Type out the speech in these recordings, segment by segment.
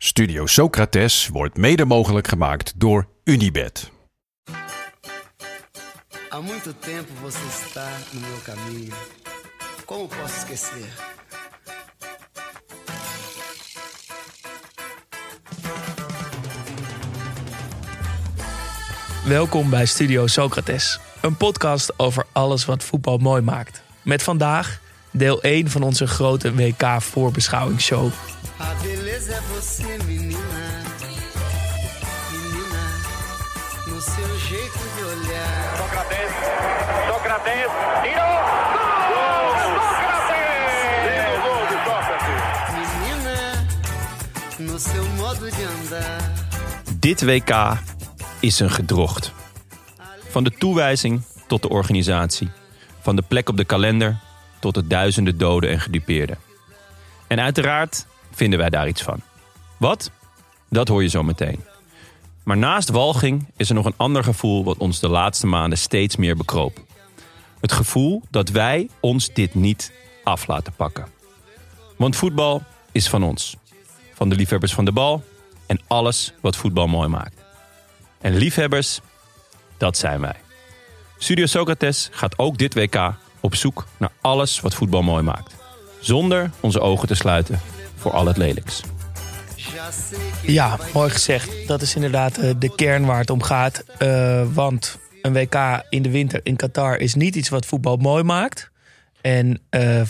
Studio Socrates wordt mede mogelijk gemaakt door Unibed. Há muito tempo você está no meu caminho. Como posso esquecer? Welkom bij Studio Socrates, een podcast over alles wat voetbal mooi maakt. Met vandaag deel 1 van onze grote WK beleza é você, menina. Menina, no seu jeito de olhar. Sócrates, Sócrates, tirou! Gol! Gol de Sócrates! Menina, no seu modo de andar. Dit WK is een gedrocht. Van de toewijzing tot de organisatie. Van de plek op de kalender tot de duizenden doden en gedupeerden. En uiteraard vinden wij daar iets van. Wat? Dat hoor je zo meteen. Maar naast walging is er nog een ander gevoel wat ons de laatste maanden steeds meer bekroop. Het gevoel dat wij ons dit niet af laten pakken. Want voetbal is van ons. Van de liefhebbers van de bal en alles wat voetbal mooi maakt. En liefhebbers, dat zijn wij. Studio Socrates gaat ook dit WK op zoek naar alles wat voetbal mooi maakt. Zonder onze ogen te sluiten voor al het lelijks. Ja, mooi gezegd. Dat is inderdaad eh, de kern waar het om gaat. Eh, want een WK in de winter in Qatar is niet iets wat voetbal mooi maakt. En eh,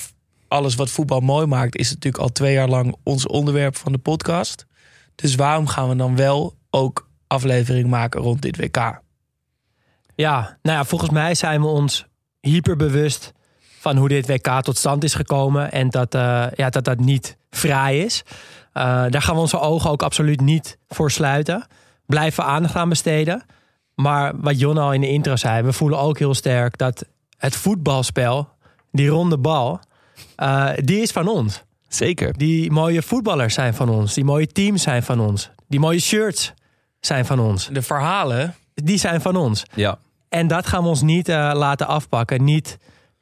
alles wat voetbal mooi maakt is natuurlijk al twee jaar lang ons onderwerp van de podcast. Dus waarom gaan we dan wel ook aflevering maken rond dit WK? Ja, nou ja, volgens mij zijn we ons hyperbewust van hoe dit WK tot stand is gekomen. En dat eh, ja, dat, dat niet vrij is. Eh, daar gaan we onze ogen ook absoluut niet voor sluiten. Blijven we aandacht aan besteden. Maar wat Jon al in de intro zei, we voelen ook heel sterk dat het voetbalspel, die ronde bal, eh, die is van ons. Zeker. Die mooie voetballers zijn van ons. Die mooie teams zijn van ons. Die mooie shirts zijn van ons. De verhalen, Die zijn van ons. Ja. En dat gaan we ons niet eh, laten afpakken. Niet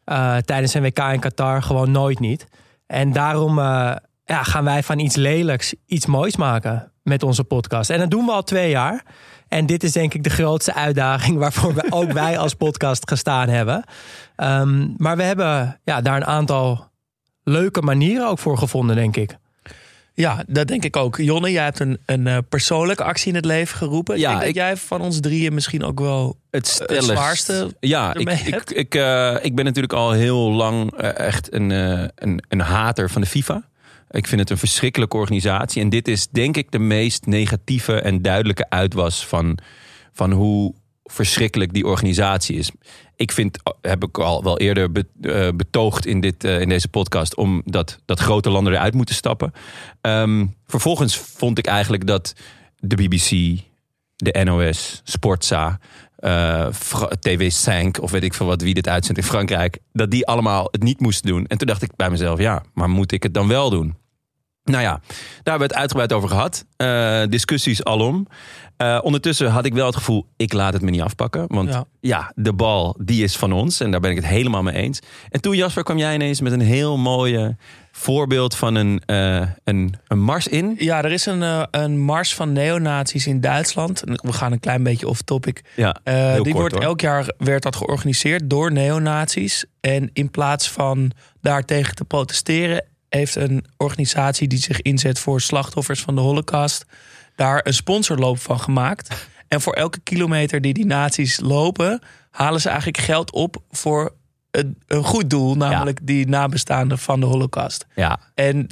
eh, tijdens een WK in Qatar, gewoon nooit niet. En daarom eh, ja, gaan wij van iets lelijks iets moois maken met onze podcast. En dat doen we al twee jaar. En dit is denk ik de grootste uitdaging waarvoor we ook wij als podcast gestaan hebben. Ehm, maar we hebben ja, daar een aantal leuke manieren ook voor gevonden, denk ik. Ja, dat denk ik ook. Jonne, jij hebt een, een eh, persoonlijke actie in het leven geroepen. Ja, ik denk dat ik- jij van ons drieën misschien ook wel Het het zwaarste Ja, ik, ik, ik, eh, ik ben natuurlijk al heel lang eh, echt een, eh, een, een hater van de FIFA. Ik vind het een verschrikkelijke organisatie. En dit is denk ik de meest negatieve en duidelijke uitwas van, van hoe verschrikkelijk die organisatie is. Ik vind, heb ik al wel eerder eh, betoogd in, dit, eh, in deze podcast, om dat, grote landen eruit moeten stappen. Ehm, vervolgens vond ik eigenlijk dat de BBC, de NOS, Sportza, eh, Fra- TV5 of weet ik veel wat, wie dit uitzendt in Frankrijk, dat die allemaal het niet moesten doen. En toen dacht ik bij mezelf, ja, maar moet ik het dan wel doen? Nou ja, daar hebben we het uitgebreid over gehad. Eh, discussies alom. Eh, ondertussen had ik wel het gevoel, ik laat het me niet afpakken. Want ja. Ja. de bal, die is van ons. En daar ben ik het helemaal mee eens. En toen, Jasper, kwam jij ineens met een heel mooie voorbeeld van een, eh, een, een mars in. Ja, er is een, een mars van neonazies in Duitsland. We gaan een klein beetje. Ja, Eh, heel die kort, wordt hoor. elk jaar werd dat georganiseerd door neonazies. En in plaats van daartegen te protesteren, heeft een organisatie die zich inzet voor slachtoffers van de Holocaust daar een sponsorloop van gemaakt. En voor elke kilometer die die nazi's lopen, halen ze eigenlijk geld op voor een, een goed doel, namelijk die nabestaanden van de Holocaust. Ja, En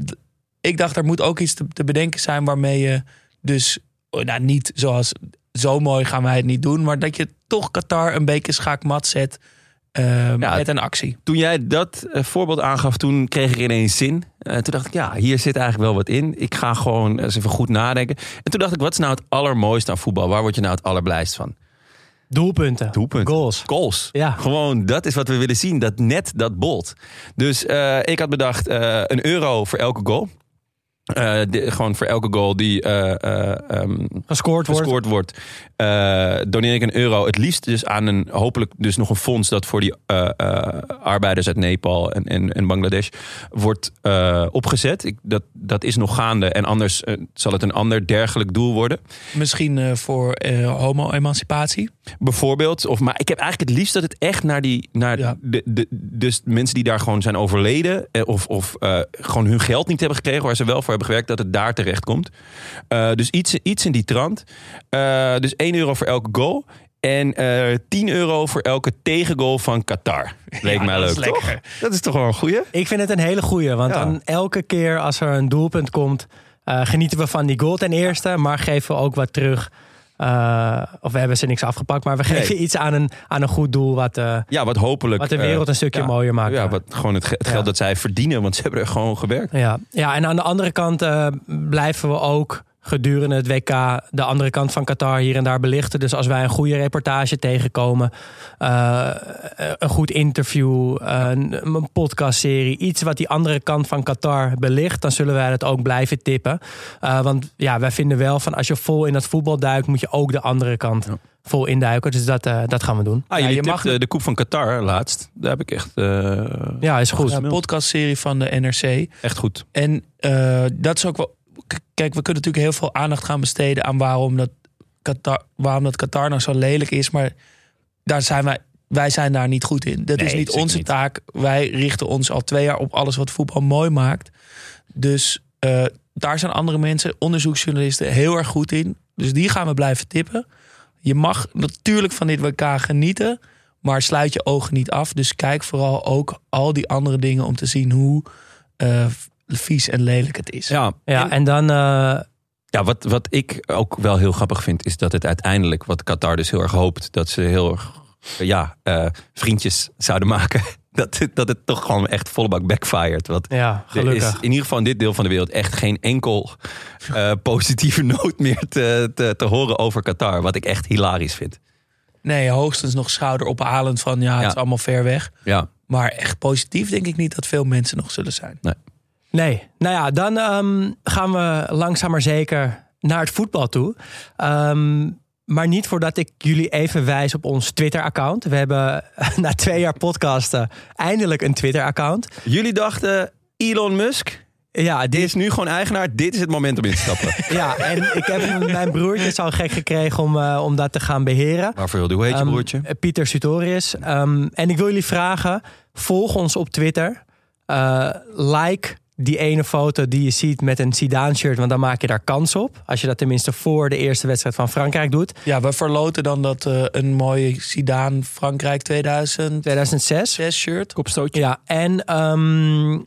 ik dacht, er moet ook iets te, te bedenken zijn waarmee je dus, oh, nou niet zoals zo mooi gaan wij het niet doen, maar dat je toch Qatar een beetje schaakmat zet eh, Ja, met een actie. Toen jij dat eh, voorbeeld aangaf, toen kreeg ik ineens zin. Eh, toen dacht ik, ja, hier zit eigenlijk wel wat in. Ik ga gewoon eens even goed nadenken. En toen dacht ik, wat is nou het allermooiste aan voetbal? Waar word je nou het allerblijst van? Doelpunten. Doelpunten. Goals. Goals. Ja. Gewoon, dat is wat we willen zien. Dat net, dat bolt. Dus eh, ik had bedacht, eh, een euro voor elke goal. Eh, de- gewoon voor elke goal die eh, eh, ehm, Gescoord wordt. gescoord wordt, doneer ik een euro. Het liefst dus aan een, hopelijk dus nog een fonds dat voor die arbeiders uit Nepal en, en, en Bangladesh wordt opgezet. Ik, dat, dat is nog gaande en anders zal het een ander dergelijk doel worden. Misschien voor homo-emancipatie. Bijvoorbeeld, of, maar ik heb eigenlijk het liefst dat het echt naar die, naar Ja. de, de, dus mensen die daar gewoon zijn overleden, eh, of, of eh, gewoon hun geld niet hebben gekregen waar ze wel voor hebben gewerkt, dat het daar terecht komt. Eh, dus iets, iets in die trant. Dus 1 euro voor elke goal. En eh 10 euro voor elke tegengoal van Qatar. Leek mij dat leuk, is toch? lekker. Dat is toch wel een goeie? Ik vind het een hele goeie. Want Ja. dan elke keer als er een doelpunt komt... genieten we van die goal ten eerste. Maar geven we ook wat terug. Eh, of we hebben ze niks afgepakt. Maar we Nee. geven iets aan een, aan een goed doel... wat, eh, Ja, wat hopelijk... wat de eh, wereld een stukje ja, mooier maakt. Ja, wat, gewoon het, ge- het geld Ja. dat zij verdienen, want ze hebben er gewoon gewerkt. Ja. ja, en aan de andere kant eh, blijven we ook gedurende het WK de andere kant van Qatar hier en daar belichten. Dus als wij een goede reportage tegenkomen, eh, een goed interview, een, een podcastserie, iets wat die andere kant van Qatar belicht, dan zullen wij dat ook blijven tippen. Eh, want ja, wij vinden wel van als je vol in dat voetbal duikt, moet je ook de andere kant Ja. vol induiken. Dus dat, eh, dat gaan we doen. Ah, Ja, je mag tipten de Koep van Qatar laatst. Daar heb ik echt, eh, Ja, is goed. Een podcastserie van de NRC. echt goed. En eh, dat is ook wel. Kijk, we kunnen natuurlijk heel veel aandacht gaan besteden aan waarom dat Qatar, waarom dat Qatar nou zo lelijk is. Maar daar zijn wij, wij zijn daar niet goed in. Dat Nee, is niet onze niet. taak. Wij richten ons al twee jaar op alles wat voetbal mooi maakt. Dus eh, daar zijn andere mensen, onderzoeksjournalisten, heel erg goed in. Dus die gaan we blijven tippen. Je mag natuurlijk van dit WK genieten. Maar sluit je ogen niet af. Dus kijk vooral ook al die andere dingen om te zien hoe eh, vies en lelijk het is. Ja, Ja, en dan eh, Ja, wat, wat ik ook wel heel grappig vind, is dat het uiteindelijk, wat Qatar dus heel erg hoopt, dat ze heel erg ja, eh, vriendjes zouden maken. Dat, het- dat het toch gewoon echt volle bak backfired. Want ja, er gelukkig. is in ieder geval in dit deel van de wereld echt geen enkel eh, positieve noot meer te, te, te horen over Qatar. Wat ik echt hilarisch vind. Nee, hoogstens nog schouderophalend van ja, het Ja. is allemaal ver weg. Ja, Maar echt positief denk ik niet dat veel mensen nog zullen zijn. Nee, nou ja, dan ehm, gaan we langzaam maar zeker naar het voetbal toe. Ehm, maar niet voordat ik jullie even wijs op ons Twitter-account. We hebben na twee jaar podcasten eindelijk een Twitter-account. jullie dachten Elon Musk, Ja, die dit, is nu gewoon eigenaar. Dit is het moment om in te stappen. ja, en ik heb mijn broertje zo gek gekregen om, eh, om dat te gaan beheren. Waarvoor wilde, hoe heet je Ehm, broertje? Pieter Sutorius. En ik wil jullie vragen, volg ons op Twitter. Eh, like die ene foto die je ziet met een Zidane-shirt, want dan maak je daar kans op. Als je dat tenminste voor de eerste wedstrijd van Frankrijk doet. Ja, we verloten dan dat eh, een mooie Zidane Frankrijk 2006 2006. shirt. Kopstootje. Ja, en ehm,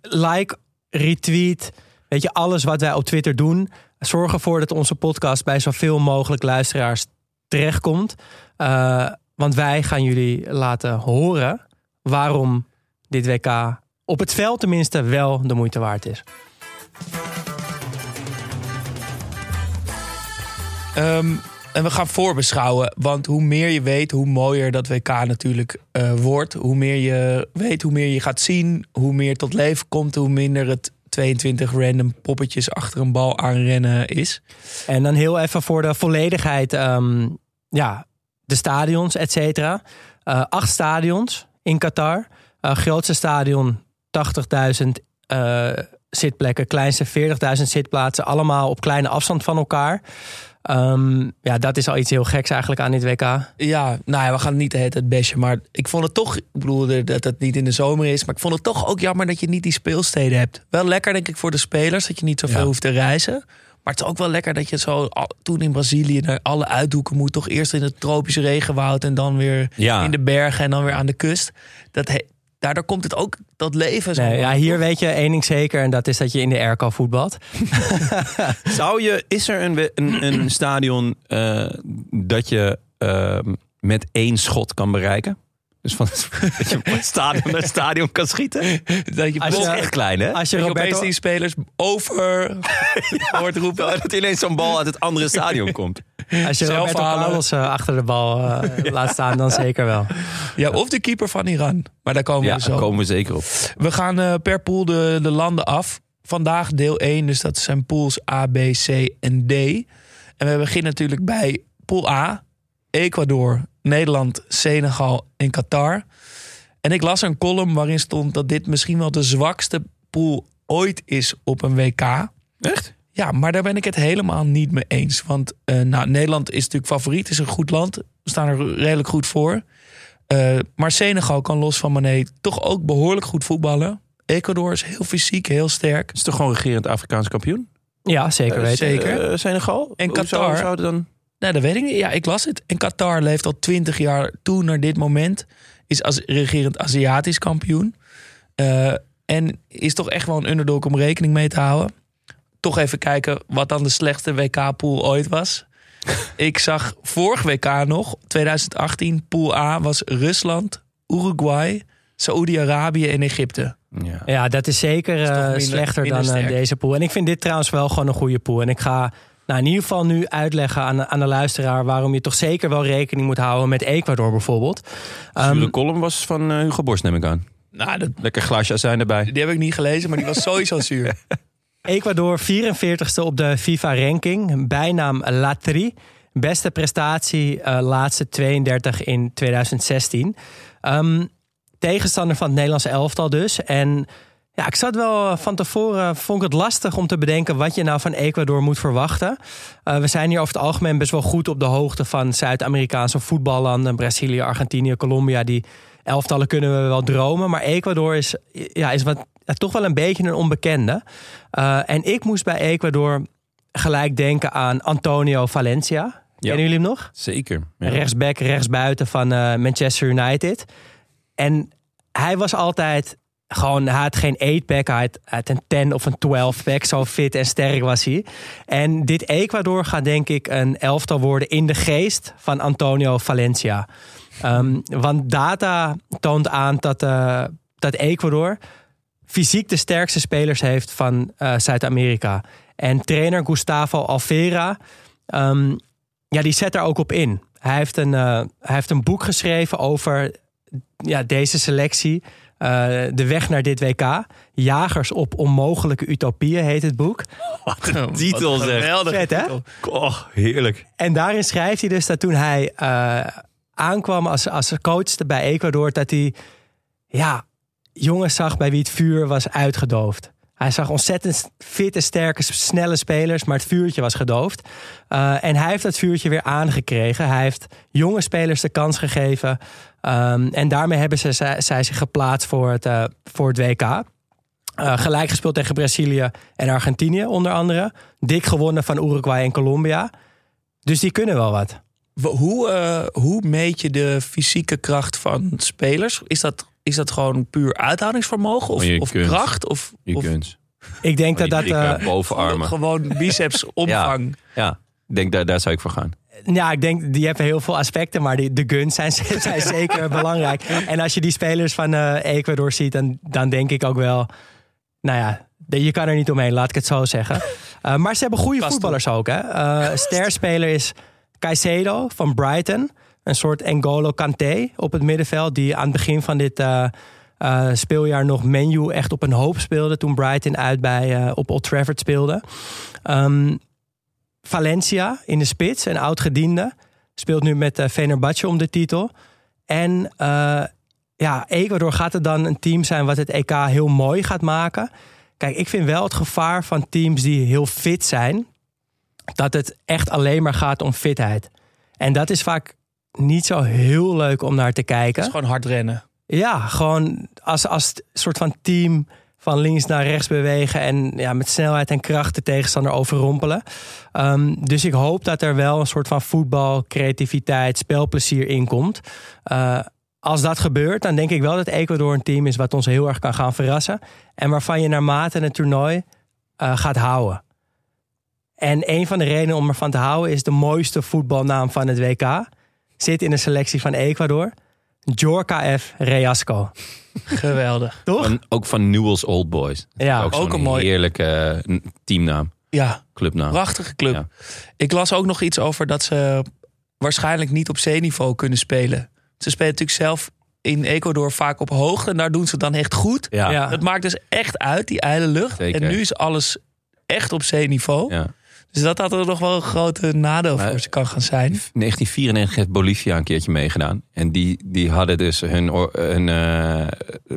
like, retweet, weet je, alles wat wij op Twitter doen. Zorg ervoor dat onze podcast bij zoveel mogelijk luisteraars terechtkomt. Eh, want wij gaan jullie laten horen waarom dit WK op het veld tenminste wel de moeite waard is. Ehm, en we gaan voorbeschouwen. Want hoe meer je weet, hoe mooier dat WK natuurlijk eh, wordt. Hoe meer je weet, hoe meer je gaat zien. Hoe meer tot leven komt, hoe minder het 22 random poppetjes achter een bal aanrennen is. En dan heel even voor de volledigheid. ehm, ja, de stadions, et cetera. Eh, acht stadions in Qatar. Eh, grootste stadion 80.000 eh, zitplekken. Kleinste 40.000 zitplaatsen. Allemaal op kleine afstand van elkaar. Ehm, ja, dat is al iets heel geks eigenlijk aan dit WK. Ja, nou ja, we gaan het niet tijd bashen. Maar ik vond het toch, ik bedoel dat het niet in de zomer is. Maar ik vond het toch ook jammer dat je niet die speelsteden hebt. Wel lekker denk ik voor de spelers, dat je niet zoveel Ja. hoeft te reizen. Maar het is ook wel lekker dat je zo toen in Brazilië naar alle uithoeken moet. Toch eerst in het tropische regenwoud en dan weer Ja. in de bergen en dan weer aan de kust. Dat he- daardoor komt het ook, dat leven zo. Nee, ja, hier weet je één ding zeker. En dat is dat je in de airco voetbalt. Zou je, is er een, een, een stadion eh, dat je ehm, met één schot kan bereiken? Dus van, dat je van stadion naar stadion kan schieten. Dat je, Als je- echt klein, hè? Als je Roberto, opeens die spelers over hoort roepen. Dat ineens zo'n bal uit het andere stadion komt. als je zelf Roberto. Carlos eh, achter de bal eh, laat staan, dan zeker wel. Ja, of de keeper van Iran. Maar daar komen Ja, we zo. daar komen we zeker op. We gaan eh, per pool de, de landen af. Vandaag deel 1, dus dat zijn pools A, B, C en D. En we beginnen natuurlijk bij pool A. Ecuador, Nederland, Senegal en Qatar. En ik las een column waarin stond dat dit misschien wel de zwakste pool ooit is op een WK. Echt? Ja, maar daar ben ik het helemaal niet mee eens. Want eh, nou, Nederland is natuurlijk favoriet, is een goed land. We staan er redelijk goed voor. Eh, maar Senegal kan los van Mané toch ook behoorlijk goed voetballen. Ecuador is heel fysiek, heel sterk. Is toch gewoon regerend Afrikaans kampioen? Ja, zeker Eh, weten. zeker. Senegal? En Qatar. zou het dan... Nou, dat weet ik niet. Ja, ik las het. En Qatar leeft al twintig jaar toe naar dit moment. Is als regerend Aziatisch kampioen. Eh, en is toch echt wel een underdog om rekening mee te houden. Toch even kijken wat dan de slechtste WK-pool ooit was. ik zag vorig WK nog, 2018, pool A was Rusland, Uruguay, Saoedi-Arabië en Egypte. Ja. Ja, dat is zeker eh, minder- slechter minder dan eh, sterk. deze pool. En ik vind dit trouwens wel gewoon een goede pool. En ik ga nou, in ieder geval nu uitleggen aan, aan de luisteraar... waarom je toch zeker wel rekening moet houden met Ecuador bijvoorbeeld. Ehm, Zure column was van eh, Hugo Borst, neem ik aan. Nou, dat, Lekker glaasje azijn erbij. die heb ik niet gelezen, maar die was sowieso zuur. Ecuador 44ste op de FIFA-ranking. Bijnaam Latri. Beste prestatie, eh, laatste 32 in 2016. Ehm, tegenstander van het Nederlandse elftal dus. En ja, ik zat wel eh, van tevoren, vond ik het lastig om te bedenken wat je nou van Ecuador moet verwachten. Eh, we zijn hier over het algemeen best wel goed op de hoogte van Zuid-Amerikaanse voetballanden. Brazilië, Argentinië, Colombia. Die elftallen kunnen we wel dromen. Maar Ecuador is, ja, is wat, ja, toch wel een beetje een onbekende. Eh, en ik moest bij Ecuador gelijk denken aan Antonio Valencia. Kennen jullie hem nog? Zeker. Ja. Rechtsback, rechtsbuiten van eh, Manchester United. En hij was altijd gewoon, hij had geen 8-pack, hij had, een 10 of een 12-pack. Zo fit en sterk was hij. En dit Ecuador gaat denk ik een elftal worden in de geest van Antonio Valencia. Ehm, want data toont aan dat, eh, dat Ecuador fysiek de sterkste spelers heeft van eh, Zuid-Amerika. En trainer Gustavo Alvera, ehm, ja, die zet daar ook op in. Hij heeft een, eh, hij heeft een boek geschreven over ja, deze selectie. Eh, de weg naar dit WK. Jagers op onmogelijke utopieën heet het boek. titel, Wat zeg. geweldig Vet, hè? titel. Oh, heerlijk. En daarin schrijft hij dus dat toen hij eh, aankwam als, als coach bij Ecuador, dat hij ja, jongens zag bij wie het vuur was uitgedoofd. Hij zag ontzettend fitte, sterke, snelle spelers, maar het vuurtje was gedoofd. Eh, en hij heeft dat vuurtje weer aangekregen. Hij heeft jonge spelers de kans gegeven. Ehm, en daarmee hebben ze, zij, zij zich geplaatst voor het, eh, voor het WK. Eh, gelijk gespeeld tegen Brazilië en Argentinië onder andere. Dik gewonnen van Uruguay en Colombia. Dus die kunnen wel wat. Hoe, eh, hoe meet je de fysieke kracht van spelers? Is dat, is dat gewoon puur uithoudingsvermogen of, je of kunt. kracht? Of, Je of kunt. Ik denk dat dat. Die eh, dikke bovenarmen. gewoon biceps omvang? Ja, ik denk daar, daar zou ik voor gaan. Ja, ik denk die hebben heel veel aspecten, maar die, de guns zijn, zijn zeker belangrijk. En als je die spelers van eh, Ecuador ziet, dan, dan denk ik ook wel. Nou ja, je kan er niet omheen, laat ik het zo zeggen. Eh, maar ze hebben goede voetballers ook. Hè? Eh sterspeler is Caicedo van Brighton. Een soort N'Golo Kanté op het middenveld. Die aan het begin van dit speeljaar nog menu echt op een hoop speelde. Toen Brighton uit bij, op Old Trafford speelde. Ehm, Valencia in de spits, een oud-gediende. Speelt nu met uh, om de titel. En eh, ja, Ecuador gaat er dan een team zijn wat het EK heel mooi gaat maken. Kijk, ik vind wel het gevaar van teams die heel fit zijn... dat het echt alleen maar gaat om fitheid. En dat is vaak niet zo heel leuk om naar te kijken. Het is gewoon hard rennen. Ja, gewoon als, als soort van team van links naar rechts bewegen en ja, met snelheid en kracht de tegenstander overrompelen. Um, dus ik hoop dat er wel een soort van voetbal, creativiteit, spelplezier in komt. Uh, als dat gebeurt, dan denk ik wel dat Ecuador een team is wat ons heel erg kan gaan verrassen. En waarvan je naarmate het toernooi uh, gaat houden. En een van de redenen om ervan te houden is de mooiste voetbalnaam van het WK. Zit in de selectie van Ecuador. Jorka F. Reasco. Geweldig. Toch? Van- ook van Newell's Old Boys. Ja, ook, een mooi- heerlijke eh, teamnaam, Ja, clubnaam. prachtige club. Ja. Ik las ook nog iets over dat ze waarschijnlijk niet op zeeniveau kunnen spelen. Ze spelen natuurlijk zelf in Ecuador vaak op hoogte. En daar doen ze het dan echt goed. Ja. Ja. Dat maakt dus echt uit, die ijle lucht. Zeker. En nu is alles echt op zeeniveau. Ja. Dus dat had er nog wel een grote nadeel Maar- voor ze kan gaan zijn. 1994 heeft Bolivia een keertje meegedaan. En die, die hadden dus hun, hun eh,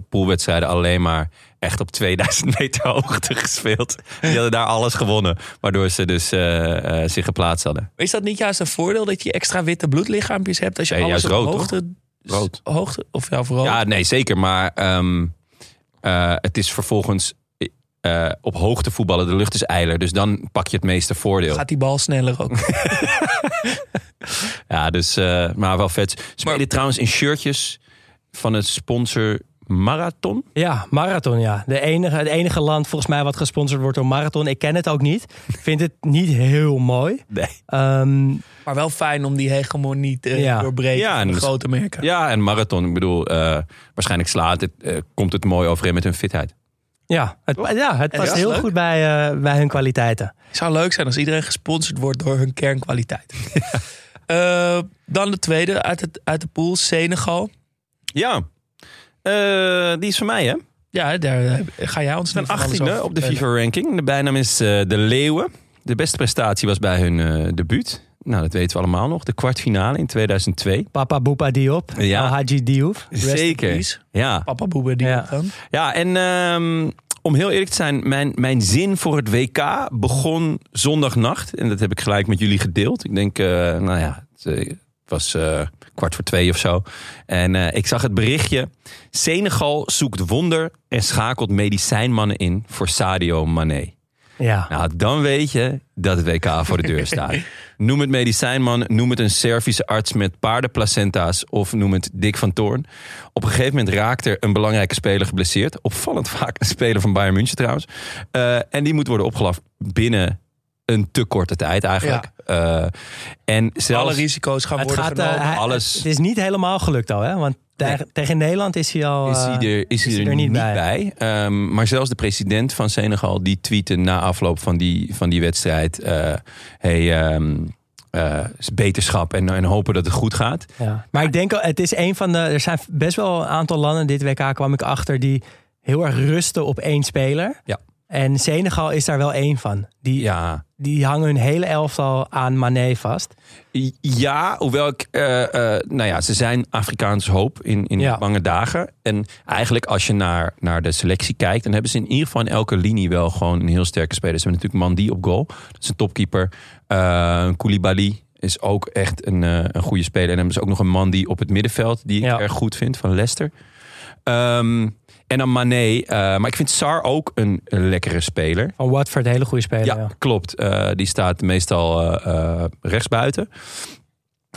poolwedstrijden alleen maar echt op 2000 meter hoogte gespeeld. Die hadden daar alles gewonnen. Waardoor ze dus eh, eh, zich geplaatst hadden. Is dat niet juist een voordeel dat je extra witte bloedlichaampjes hebt als je Nee, alles op rood, hoogte, Rood. hoogte of ja, vooral Ja, nee, zeker. Maar ehm, eh, het is vervolgens eh, op hoogte voetballen. De lucht is eiler. Dus dan pak je het meeste voordeel. gaat die bal sneller ook. Ja, dus, eh, maar wel vet. Spelen Maar- trouwens in shirtjes van het sponsor Marathon. Ja, Marathon, ja. De enige, het enige land volgens mij wat gesponsord wordt door Marathon. Ik ken het ook niet. Ik vind het niet heel mooi. Nee. Ehm, maar wel fijn om die hegemonie te Ja. doorbreken Ja, van en de dus- grote merken. Ja, en marathon. Ik bedoel, eh, waarschijnlijk slaat het, eh, komt het mooi overeen met hun fitheid. Ja, het, ja, het past heel leuk. goed bij, eh, bij hun kwaliteiten. Het zou leuk zijn als iedereen gesponsord wordt door hun kernkwaliteit. Eh, dan de tweede uit, het, uit de pool, Senegal. Ja, Eh, die is van mij, hè? Ja, daar ga jij ons alles 18e over op de. FIFA-ranking. De bijnaam is eh, de Leeuwen. De beste prestatie was bij hun eh debuut. Nou, dat weten we allemaal nog. De kwartfinale in 2002. Papa Boepa Diop. Ja. Haji Diouf. Zeker. Ja, Papa Boebe die Ja. dan. ja en ehm, om heel eerlijk te zijn, mijn, mijn zin voor het WK begon zondagnacht. En dat heb ik gelijk met jullie gedeeld. Ik denk, eh, nou ja, het, eh, was eh, kwart voor twee of zo. En ik zag het berichtje. Senegal zoekt wonder en schakelt medicijnmannen in voor Sadio Mané. Ja. Nou, dan weet je dat het WK voor de deur staat. Noem het medicijnman, noem het een Servische arts met paardenplacenta's of noem het Dick van Toorn. Op een gegeven moment raakt er een belangrijke speler geblesseerd. Opvallend vaak een speler van Bayern München trouwens. Eh, en die moet worden opgelaft binnen een te korte tijd eigenlijk. Eh, en zelfs... Alle risico's gaan worden gaat, eh, genomen. hij- alles- het is niet helemaal gelukt al, hè? Want tegen, tegen Nederland is hij al. is hij eh, er, is hij er, niet bij. Ehm, maar zelfs de president van Senegal die tweette na afloop van die, van die wedstrijd: eh, hey, ehm, eh, beterschap en, en hopen dat het goed gaat. Ja. Maar ik denk, al, het is een van de. Er zijn best wel een aantal landen dit WK kwam ik achter die heel erg rusten op één speler. Ja. En Senegal is daar wel één van. Die, Ja, die hangen hun hele elftal aan Mané vast. Ja, hoewel ik, eh, eh, nou ja, ze zijn Afrikaans hoop in, in Ja. bange dagen. En eigenlijk als je naar, naar de selectie kijkt, dan hebben ze in ieder geval in elke linie wel gewoon een heel sterke speler. Ze hebben natuurlijk Mandi op goal, dat is een topkeeper. Eh Koulibaly is ook echt een, een goede speler. En dan hebben ze ook nog een Mandi op het middenveld, die ik Ja. erg goed vind, van Leicester. Ehm, en dan Mané, eh, maar ik vind Sar ook een, een lekkere speler. Van Watford, een hele goede speler. Ja, Ja. klopt. Eh, die staat meestal eh eh, rechtsbuiten.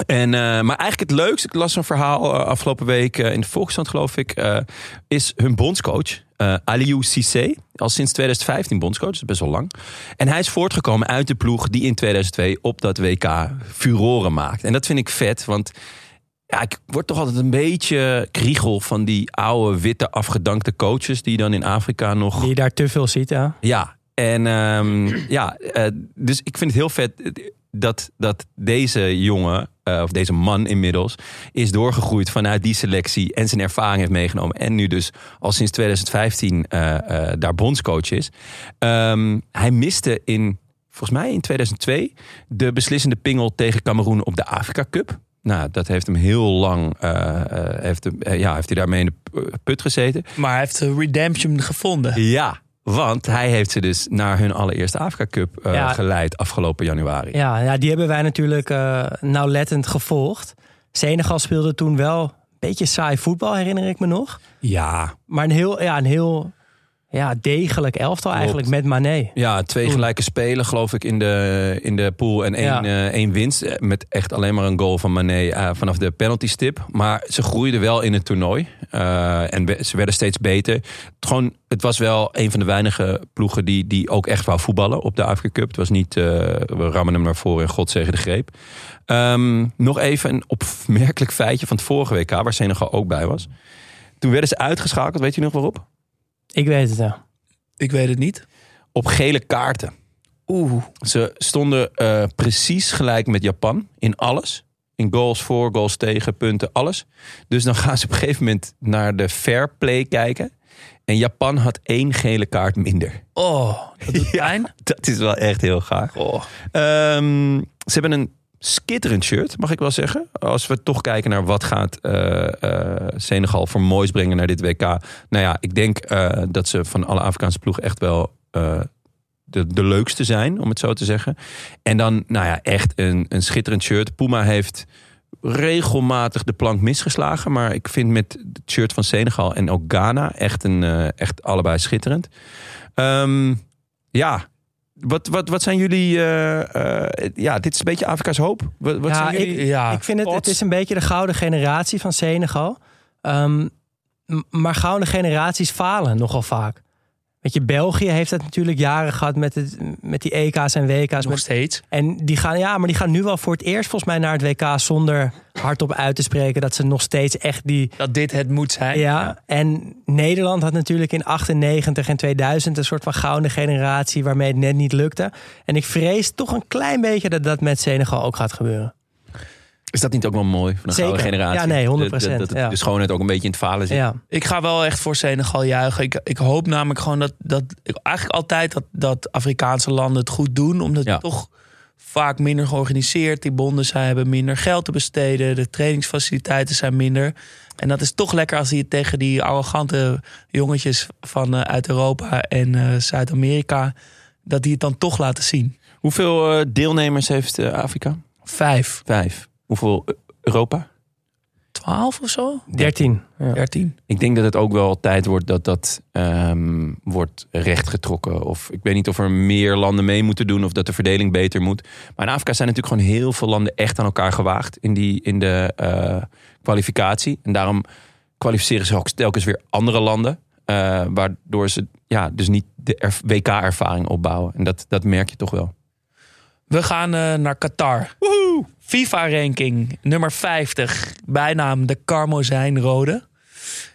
En, maar eigenlijk het leukste, ik las een verhaal afgelopen week in de Volkskrant geloof ik, is hun bondscoach, Aliou Cissé. Al sinds 2015 bondscoach, dat is best wel lang. En hij is voortgekomen uit de ploeg die in 2002 op dat WK furoren maakt. En dat vind ik vet, want ja, ik word toch altijd een beetje kriegel van die oude, witte, afgedankte coaches die dan in Afrika nog Die je daar te veel ziet, ja. ja, en ehm, ja, eh, dus ik vind het heel vet dat, dat deze jongen, eh, of deze man inmiddels, is doorgegroeid vanuit die selectie en zijn ervaring heeft meegenomen. En nu dus al sinds 2015 eh, eh, daar bondscoach is. Ehm, hij miste in, volgens mij in 2002, de beslissende pingel tegen Cameroen op de Afrika Cup. Nou, dat heeft hem heel lang, eh, eh, heeft, hem, eh, ja, heeft hij daarmee in de put gezeten. Maar hij heeft de redemption gevonden. Ja, want hij heeft ze dus naar hun allereerste Afrika Cup eh, Ja. geleid afgelopen januari. Ja, ja die hebben wij natuurlijk eh, nauwlettend gevolgd. Senegal speelde toen wel een beetje saai voetbal, herinner ik me nog. Ja, Maar een heel, ja, een heel ja, degelijk elftal eigenlijk met Mané. Ja, twee gelijke spelen geloof ik in de, in de pool. En één, Ja. eh, één winst. eh, Met echt alleen maar een goal van Mané eh, vanaf de penalty stip. Maar ze groeiden wel in het toernooi. En ze werden steeds beter. Het, gewoon, het was wel een van de weinige ploegen die, die ook echt wou voetballen op de Afrika Cup. Het was niet, we rammen hem naar voren en God zegen de greep. Ehm, nog even een opmerkelijk feitje van het vorige WK, waar Senegal ook bij was. Toen werden ze uitgeschakeld, weet je nog waarop? Ik weet het ja. Ik weet het niet. Op gele kaarten. Oeh. Ze stonden eh, precies gelijk met Japan in alles. In goals voor, goals tegen, punten, alles. Dus dan gaan ze op een gegeven moment naar de fair play kijken. En Japan had één gele kaart minder. Oh, dat doet pijn. Dat is wel echt heel gaar. Oh. Ehm, ze hebben een skitterend shirt, mag ik wel zeggen. Als we toch kijken naar wat gaat eh, eh, Senegal voor moois brengen naar dit WK. Nou ja, ik denk eh, dat ze van alle Afrikaanse ploegen echt wel de, de leukste zijn, om het zo te zeggen. En dan, nou ja, echt een, een schitterend shirt. Puma heeft regelmatig de plank misgeslagen. Maar ik vind met het shirt van Senegal en ook Ghana echt, een, echt allebei schitterend. Ehm, ja, wat, wat, wat zijn jullie... eh, eh, ja, dit is een beetje Afrika's hoop. Wat, wat Ja, zijn jullie... Ja, ik vind het, het is een beetje de gouden generatie van Senegal. Ehm, maar gouden generaties falen nogal vaak. Weet je, België heeft het natuurlijk jaren gehad met, het, met die EK's en WK's. nog Met, steeds. en die gaan, ja, maar die gaan nu wel voor het eerst volgens mij naar het WK zonder hardop uit te spreken dat ze nog steeds echt die. Dat dit het moet zijn. Ja, en Nederland had natuurlijk in 98 en 2000 een soort van gouden generatie waarmee het net niet lukte. En ik vrees toch een klein beetje dat dat met Senegal ook gaat gebeuren. Is dat niet ook wel mooi van een Zeker. gouden generatie? Ja, nee, 100%, Dat, dat, dat ja. de schoonheid ook een beetje in het falen zit. Ja. Ik ga wel echt voor Senegal juichen. Ik, ik hoop namelijk gewoon dat, dat ik, eigenlijk altijd dat, dat Afrikaanse landen het goed doen. Omdat Ja. het toch vaak minder georganiseerd. Die bonden zij hebben minder geld te besteden. De trainingsfaciliteiten zijn minder. En dat is toch lekker als je het tegen die arrogante jongetjes van eh, uit Europa en eh, Zuid-Amerika. Dat die het dan toch laten zien. Hoeveel eh, deelnemers heeft eh, Afrika? Vijf, Vijf. Hoeveel eh, Europa? twaalf of zo? 13. Ja. Dertien. Ik denk dat het ook wel tijd wordt dat dat ehm, wordt rechtgetrokken. Of ik weet niet of er meer landen mee moeten doen of dat de verdeling beter moet. Maar in Afrika zijn natuurlijk gewoon heel veel landen echt aan elkaar gewaagd in, die, in de eh, kwalificatie. En daarom kwalificeren ze ook telkens weer andere landen. eh, waardoor ze ja, dus niet de erv- WK-ervaring opbouwen. En dat, dat merk je toch wel. We gaan naar Qatar. FIFA-ranking nummer 50. Bijnaam de Karmozijnrode.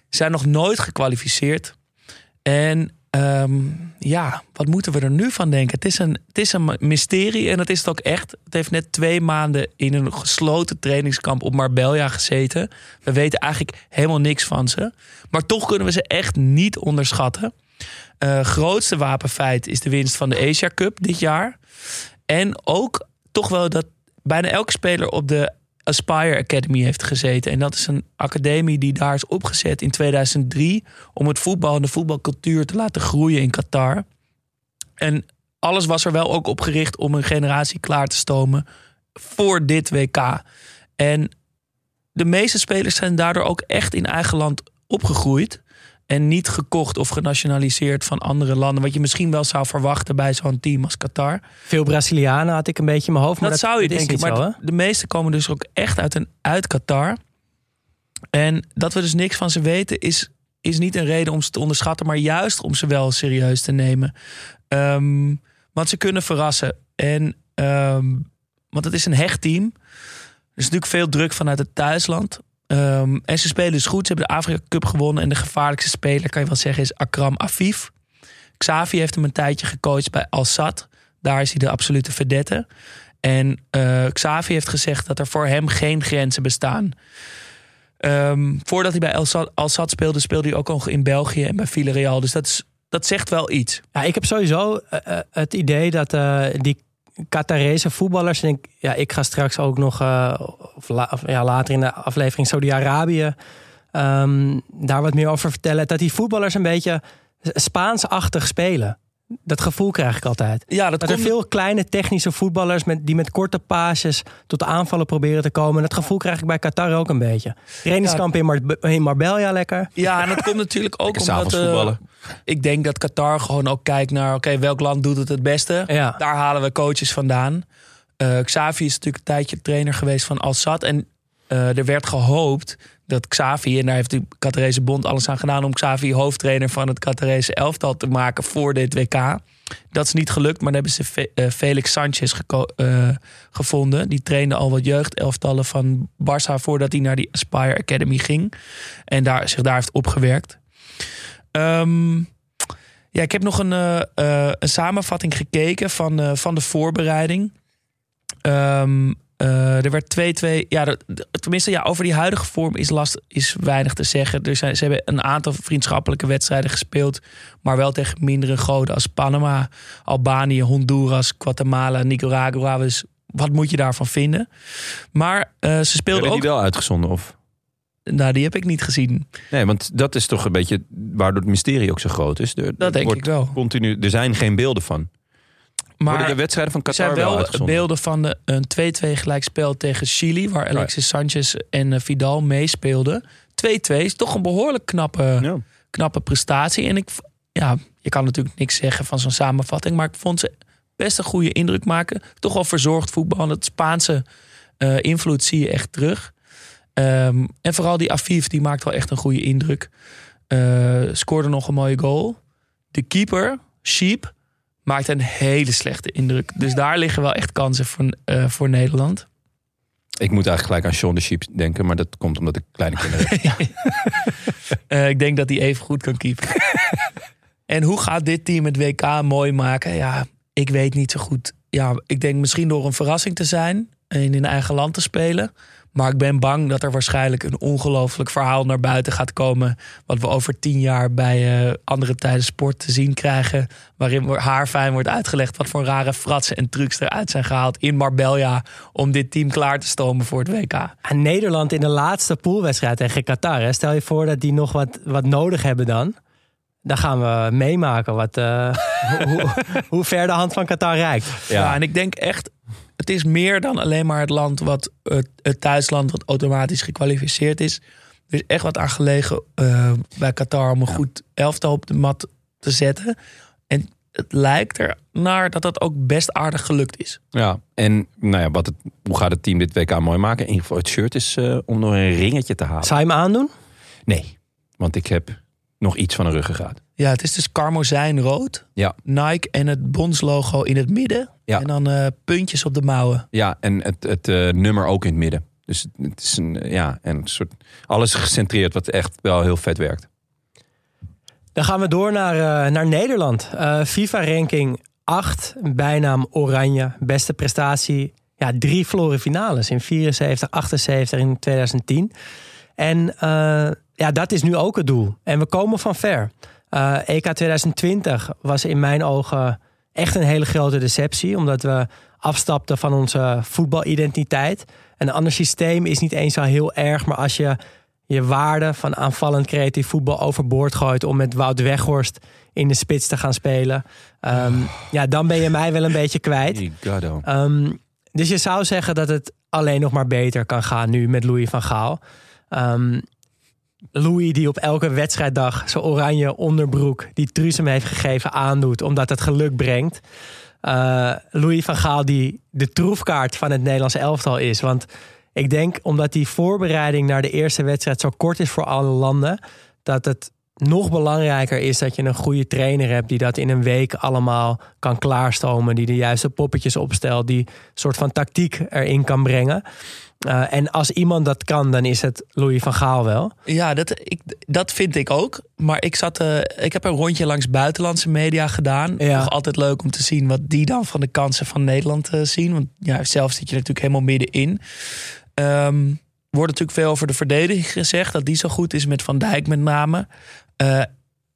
Zijn nog nooit gekwalificeerd. En ehm, ja, wat moeten we er nu van denken? Het is, een, het is een mysterie en dat is het ook echt. Het heeft net twee maanden in een gesloten trainingskamp op Marbella gezeten. We weten eigenlijk helemaal niks van ze. Maar toch kunnen we ze echt niet onderschatten. Eh, grootste wapenfeit is de winst van de Asia Cup dit jaar. En ook toch wel dat bijna elke speler op de Aspire Academy heeft gezeten. En dat is een academie die daar is opgezet in 2003 om het voetbal en de voetbalcultuur te laten groeien in Qatar. En alles was er wel ook op gericht om een generatie klaar te stomen voor dit WK. En de meeste spelers zijn daardoor ook echt in eigen land opgegroeid. En niet gekocht of genationaliseerd van andere landen. Wat je misschien wel zou verwachten bij zo'n team als Qatar. Veel Brazilianen had ik een beetje in mijn hoofd. Maar dat, zou je dat denken. niet Maar zo, hè? de, de meeste komen dus ook echt uit, een, uit Qatar. En dat we dus niks van ze weten is, is niet een reden om ze te onderschatten. Maar juist om ze wel serieus te nemen. Ehm, want ze kunnen verrassen. En, ehm, want het is een hecht team. Er is natuurlijk veel druk vanuit het thuisland. Ehm, en ze spelen dus goed. Ze hebben de Afrika Cup gewonnen. En de gevaarlijkste speler, kan je wel zeggen, is Akram Afif. Xavi heeft hem een tijdje gecoacht bij Al Sadd. Daar is hij de absolute vedette. En eh, Xavi heeft gezegd dat er voor hem geen grenzen bestaan. Ehm, voordat hij bij El Sad, Al Sadd speelde, speelde hij ook nog in België en bij Villarreal. Dus dat, dat zegt wel iets. Ja, ik heb sowieso eh, eh, het idee dat die Qatarese voetballers... En ik, ja, ik ga straks ook nog eh, of la- of, ja, later in de aflevering Saudi-Arabië... ehm, daar wat meer over vertellen. Dat die voetballers een beetje Spaansachtig spelen. Dat gevoel krijg ik altijd. Ja, dat Dat er komt veel kleine technische voetballers met, die met korte paasjes tot de aanvallen proberen te komen. En dat gevoel krijg ik bij Qatar ook een beetje. Trainingskamp in, Mar in Marbella lekker. Ja, en dat komt natuurlijk ook Lekker omdat eh, voetballen. Ik denk dat Qatar gewoon ook kijkt naar... oké, welk land doet het het beste? Ja. Daar halen we coaches vandaan. Eh, Xavi is natuurlijk een tijdje trainer geweest van Al-Sad. En eh, er werd gehoopt dat Xavi... en daar heeft de Qatarese bond alles aan gedaan... om Xavi hoofdtrainer van het Qatarese elftal te maken voor dit WK. Dat is niet gelukt, maar dan hebben ze eh, Felix Sanchez gevonden. Die trainde al wat jeugdelftallen van Barça... voordat hij naar die Aspire Academy ging. En daar, zich daar heeft opgewerkt. Ehm, ja, ik heb nog een, eh, eh, een samenvatting gekeken van, eh, van de voorbereiding. Ehm, eh, er werd 2-2. Ja, tenminste, ja, over die huidige vorm is, last, is weinig te zeggen. Er zijn, ze hebben een aantal vriendschappelijke wedstrijden gespeeld. Maar wel tegen mindere goden als Panama, Albanië, Honduras, Guatemala, Nicaragua. Dus wat moet je daarvan vinden? Maar ze speelden ook. die wel uitgezonden? Of? Nou, die heb ik niet gezien. Nee, want dat is toch een beetje waardoor het mysterie ook zo groot is. Er, er Dat denk wordt ik wel. Continu, er zijn geen beelden van. Maar Worden de wedstrijden van Er zijn wel, beelden van de, een 2-2 gelijkspel tegen Chili, waar Alexis Sanchez en eh, Vidal meespeelden. 2-2 is toch een behoorlijk knappe, Ja. knappe prestatie. En ik, ja, je kan natuurlijk niks zeggen van zo'n samenvatting, maar ik vond ze best een goede indruk maken. Toch wel verzorgd voetbal. Het Spaanse eh, invloed zie je echt terug. Ehm, en vooral die Afif, die maakt wel echt een goede indruk. Eh, scoorde nog een mooie goal. De keeper, Sheep, maakt een hele slechte indruk. Dus daar liggen wel echt kansen voor, eh, voor Nederland. Ik moet eigenlijk gelijk aan Sean de Sheep denken, maar dat komt omdat ik kleine kinderen heb. Eh, ik denk dat hij even goed kan keepen. en hoe gaat dit team het WK mooi maken? Ja, ik weet niet zo goed. Ja, ik denk misschien door een verrassing te zijn en in eigen land te spelen. Maar ik ben bang dat er waarschijnlijk een ongelooflijk verhaal naar buiten gaat komen. Wat we over tien jaar bij eh, andere tijden sport te zien krijgen. Waarin wo- haarfijn wordt uitgelegd wat voor rare fratsen en trucs eruit zijn gehaald in Marbella. Om dit team klaar te stomen voor het WK. En Nederland in de laatste poolwedstrijd tegen Qatar. Hè? Stel je voor dat die nog wat, wat nodig hebben dan. Dan gaan we meemaken wat, eh, hoe, hoe ver de hand van Qatar reikt. Ja. en ik denk echt, het is meer dan alleen maar het land wat het, het thuisland wat automatisch gekwalificeerd is. Er is echt wat aan gelegen eh, bij Qatar om een goed elftal op de mat te zetten. En het lijkt er naar dat dat ook best aardig gelukt is. Ja, en nou ja, wat het, hoe gaat het team dit WK mooi maken? In ieder geval, het shirt is eh, om nog een ringetje te halen. Zou je hem aandoen? Nee, want ik heb nog iets van een ruggengraat. Ja, het is dus karmozijnrood. Ja. Nike en het Bonds-logo in het midden. Ja. En dan eh, puntjes op de mouwen. Ja, en het, het eh, nummer ook in het midden. Dus het is een, ja, en een soort, alles gecentreerd wat echt wel heel vet werkt. Dan gaan we door naar, eh, naar Nederland. Eh, FIFA-ranking 8, bijnaam Oranje. Beste prestatie. Ja, drie verloren finales in 74, 78 en 2010. En eh, ja, dat is nu ook het doel. En we komen van ver. Eh, EK 2020 was in mijn ogen echt een hele grote deceptie. Omdat we afstapten van onze voetbalidentiteit. Een ander systeem is niet eens zo heel erg. Maar als je je waarde van aanvallend creatief voetbal overboord gooit... om met Wout Weghorst in de spits te gaan spelen... ehm, ja, dan ben je mij wel een beetje kwijt. Ehm, dus je zou zeggen dat het alleen nog maar beter kan gaan nu met Louis van Gaal. Ehm, Louis die op elke wedstrijddag zijn oranje onderbroek... die Truus hem heeft gegeven aandoet omdat het geluk brengt. Eh, Louis van Gaal die de troefkaart van het Nederlands elftal is. Want ik denk omdat die voorbereiding naar de eerste wedstrijd zo kort is voor alle landen... dat het nog belangrijker is dat je een goede trainer hebt... die dat in een week allemaal kan klaarstomen. Die de juiste poppetjes opstelt. Die een soort van tactiek erin kan brengen. Uh, en als iemand dat kan, dan is het Louis van Gaal wel. Ja, dat, ik, dat vind ik ook. Maar ik, zat, uh, ik heb een rondje langs buitenlandse media gedaan. Ja. Nog altijd leuk om te zien wat die dan van de kansen van Nederland uh, zien. Want ja, zelf zit je natuurlijk helemaal middenin. Um, wordt natuurlijk veel over de verdediging gezegd. Dat die zo goed is met Van Dijk met name. Uh,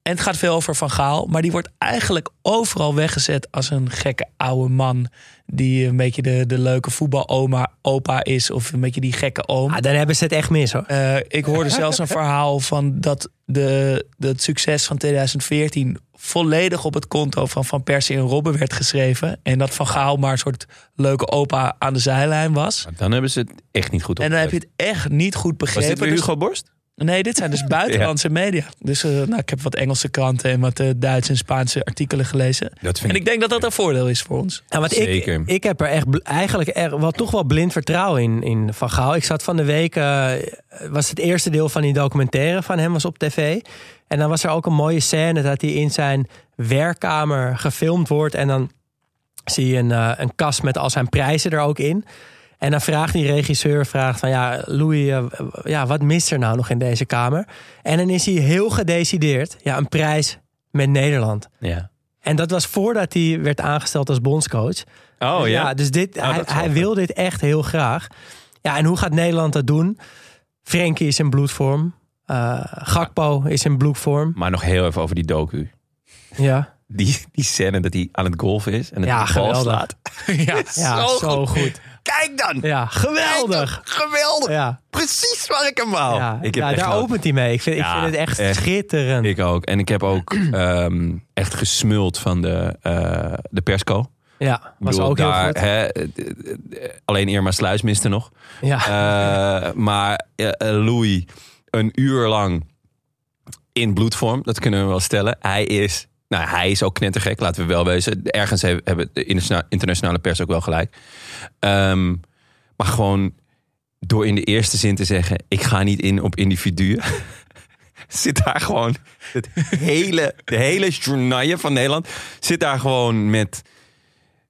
en het gaat veel over Van Gaal. Maar die wordt eigenlijk overal weggezet als een gekke oude man. Die een beetje de, de leuke voetbaloma opa is. Of een beetje die gekke oom. Ah, dan hebben ze het echt mis hoor. Uh, ik hoorde zelfs een verhaal van dat de, de, het succes van 2014 volledig op het konto van Van Persie en Robben werd geschreven. En dat Van Gaal maar een soort leuke opa aan de zijlijn was. Maar dan hebben ze het echt niet goed En dan heb je het echt niet goed begrepen. Was dit weer Dus- Hugo Borst? Nee, dit zijn dus buitenlandse media. Dus eh, nou, ik heb wat Engelse kranten en wat eh, Duitse en Spaanse artikelen gelezen. Dat vind En ik denk dat dat een voordeel is voor ons. Ja, want Zeker. Ik, ik heb er echt eigenlijk er, wel, toch wel blind vertrouwen in, in Van Gaal. Ik zat van de week, eh, was het eerste deel van die documentaire van hem was op tv. En dan was er ook een mooie scène dat hij in zijn werkkamer gefilmd wordt. En dan zie je een, eh, een kast met al zijn prijzen er ook in. En dan vraagt die regisseur, vraagt van ja, Louis, eh, ja, wat mist er nou nog in deze kamer? En dan is hij heel gedecideerd, ja, een prijs met Nederland. Ja. En dat was voordat hij werd aangesteld als bondscoach. Oh Dus ja. dus dit, Oh, hij, wil dit echt heel graag. Ja, en hoe gaat Nederland dat doen? Frenkie is in bloedvorm. Eh Gakpo is in bloedvorm. Maar nog heel even over die docu. Ja, Die, die scène dat hij aan het golfen is en dat Ja, bal geweldig. slaat. ja. ja zo, goed. Kijk dan! Ja, geweldig. Geweldig! Ja, Precies waar ik hem wou. ja, ik heb ja daar opent hij mee. Ik vind, ik vind het echt, echt. schitterend. Ik ook. En ik heb ook ehm, echt gesmuld van de, eh, de persco. ja, Ik was bedoel, ook heel goed. Hè, alleen Irma Sluis miste nog. Ja, Eh, maar eh, Louis, een uur lang in bloedvorm, dat kunnen we wel stellen. Hij is, nou, hij is ook knettergek, laten we wel wezen. Ergens he- hebben de interna- internationale pers ook wel gelijk. Ehm, maar gewoon door in de eerste zin te zeggen: ik ga niet in op individuen. Zit daar gewoon het hele, de hele journaille van Nederland zit daar gewoon met,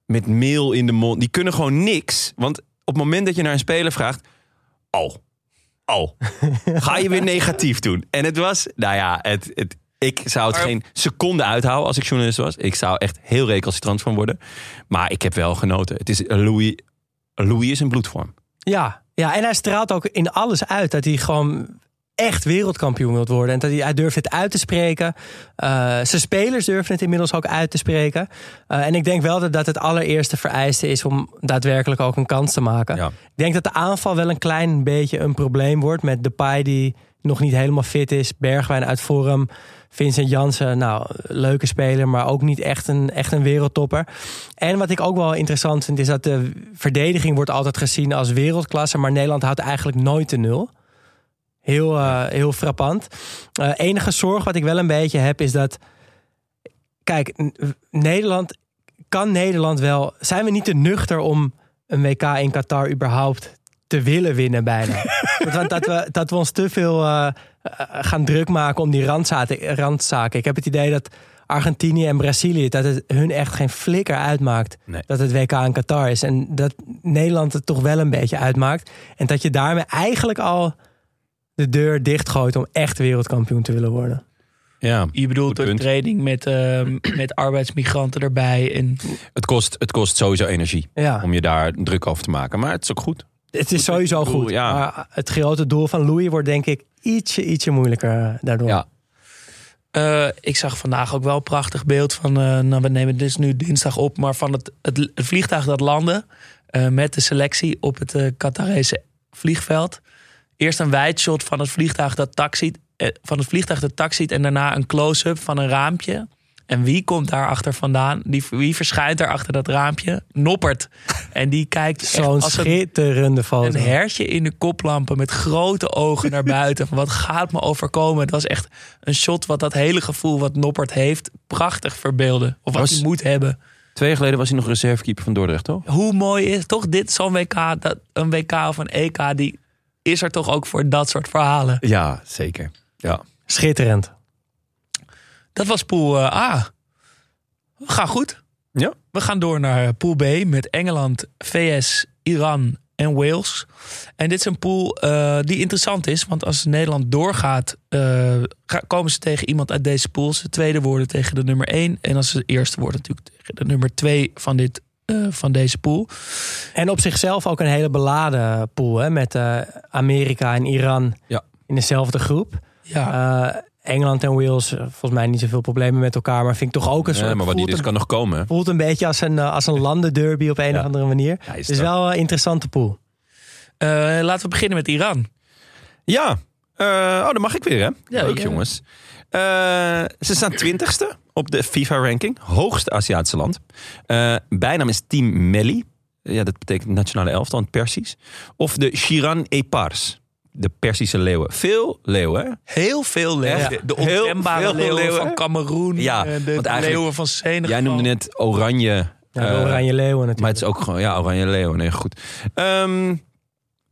met meel in de mond. Die kunnen gewoon niks. Want op het moment dat je naar een speler vraagt, oh, oh, ga je weer negatief doen? En het was, nou ja, het, het, ik zou het geen seconde uithouden als ik journalist was. Ik zou echt heel recalcitrant van worden. Maar ik heb wel genoten. Het is Louis, Louis is een bloedvorm. ja, ja, en hij straalt ook in alles uit dat hij gewoon echt wereldkampioen wilt worden. En dat hij, hij durft het uit te spreken. Eh, zijn spelers durven het inmiddels ook uit te spreken. Eh, en ik denk wel dat dat het allereerste vereiste is om daadwerkelijk ook een kans te maken. Ja. Ik denk dat de aanval wel een klein beetje een probleem wordt met Depay die nog niet helemaal fit is. Bergwijn uit vorm. Vincent Jansen, nou, leuke speler, maar ook niet echt een, echt een wereldtopper. En wat ik ook wel interessant vind, is dat de verdediging wordt altijd gezien als wereldklasse, maar Nederland houdt eigenlijk nooit de nul. Heel, eh, heel frappant. Eh, enige zorg wat ik wel een beetje heb, is dat. Kijk, Nederland. Kan Nederland wel. Zijn we niet te nuchter om een WK in Qatar überhaupt te willen winnen, bijna? Want dat we, dat we ons te veel eh, eh, gaan druk maken om die randzaken, randzaken. Ik heb het idee dat Argentinië en Brazilië. dat het hun echt geen flikker uitmaakt. Nee. dat het WK in Qatar is. En dat Nederland het toch wel een beetje uitmaakt. En dat je daarmee eigenlijk al de deur dichtgooit om echt wereldkampioen te willen worden. Ja, Je bedoelt een training met, ehm, met arbeidsmigranten erbij. En het kost, het kost sowieso energie Ja, om je daar druk over te maken. Maar het is ook goed. Het is sowieso goed. ja. Maar het grote doel van Louis wordt denk ik ietsje, ietsje moeilijker daardoor. Ja. Eh, ik zag vandaag ook wel een prachtig beeld van. eh, nou, we nemen dus nu dinsdag op, maar van het, het, het vliegtuig dat landde. eh, met de selectie op het eh Qatarese vliegveld. Eerst een wijdshot van het vliegtuig dat taxiet. eh, van het vliegtuig dat taxiet. En daarna een close-up van een raampje. En wie komt daar achter vandaan? Die, wie verschijnt er achter dat raampje? Noppert. En die kijkt Zo'n als een schitterende foto. een hertje in de koplampen met grote ogen naar buiten. Van wat gaat me overkomen? Het was echt een shot wat dat hele gevoel wat Noppert heeft prachtig verbeelde. Of wat Was- hij moet hebben. Twee jaar geleden was hij nog reservekeeper van Dordrecht, toch? Hoe mooi is toch dit zo'n WK, dat, een WK of een EK, die is er toch ook voor dat soort verhalen. Ja, zeker. Ja. Schitterend. Dat was pool eh, A. We gaan goed. Ja. We gaan door naar pool B met Engeland, VS, Iran en Wales. En dit is een pool eh, die interessant is. Want als Nederland doorgaat, eh, ga- komen ze tegen iemand uit deze pool. Ze tweede worden tegen de nummer 1. En als ze eerste worden natuurlijk tegen de nummer 2 van, dit, eh, van deze pool. En op zichzelf ook een hele beladen pool. Hè, met eh, Amerika en Iran Ja. in dezelfde groep. Ja, Eh, Engeland en Wales, eh, volgens mij niet zoveel problemen met elkaar. Maar vind ik toch ook een soort... Ja, maar wat die voelt, dus een, kan nog komen. hè? voelt een beetje als een, eh, als een landenderby op een Ja. of andere manier. Ja, is Het is wel een interessante pool. Eh, laten we beginnen met Iran. Ja. Eh, oh, dan mag ik weer, hè? Ja, Leuk, ja. jongens. Eh, ze staan twintigste op de FIFA-ranking. Hoogste Aziatische land. Eh, bijnaam is Team Melli. Ja, dat betekent nationale elftal in het Persisch. Of de Shiran Epars. De Persische leeuwen. Veel leeuwen? Heel veel leeuwen. Ja. De veel leeuwen, leeuwen. van Cameroen. Ja, eh, de want eigenlijk- leeuwen van Senegal. Jij noemde net oranje. Ja, de eh, Oranje Leeuwen Maar natuurlijk. het is ook gewoon, ja, Oranje Leeuwen. Nee, goed. Ehm,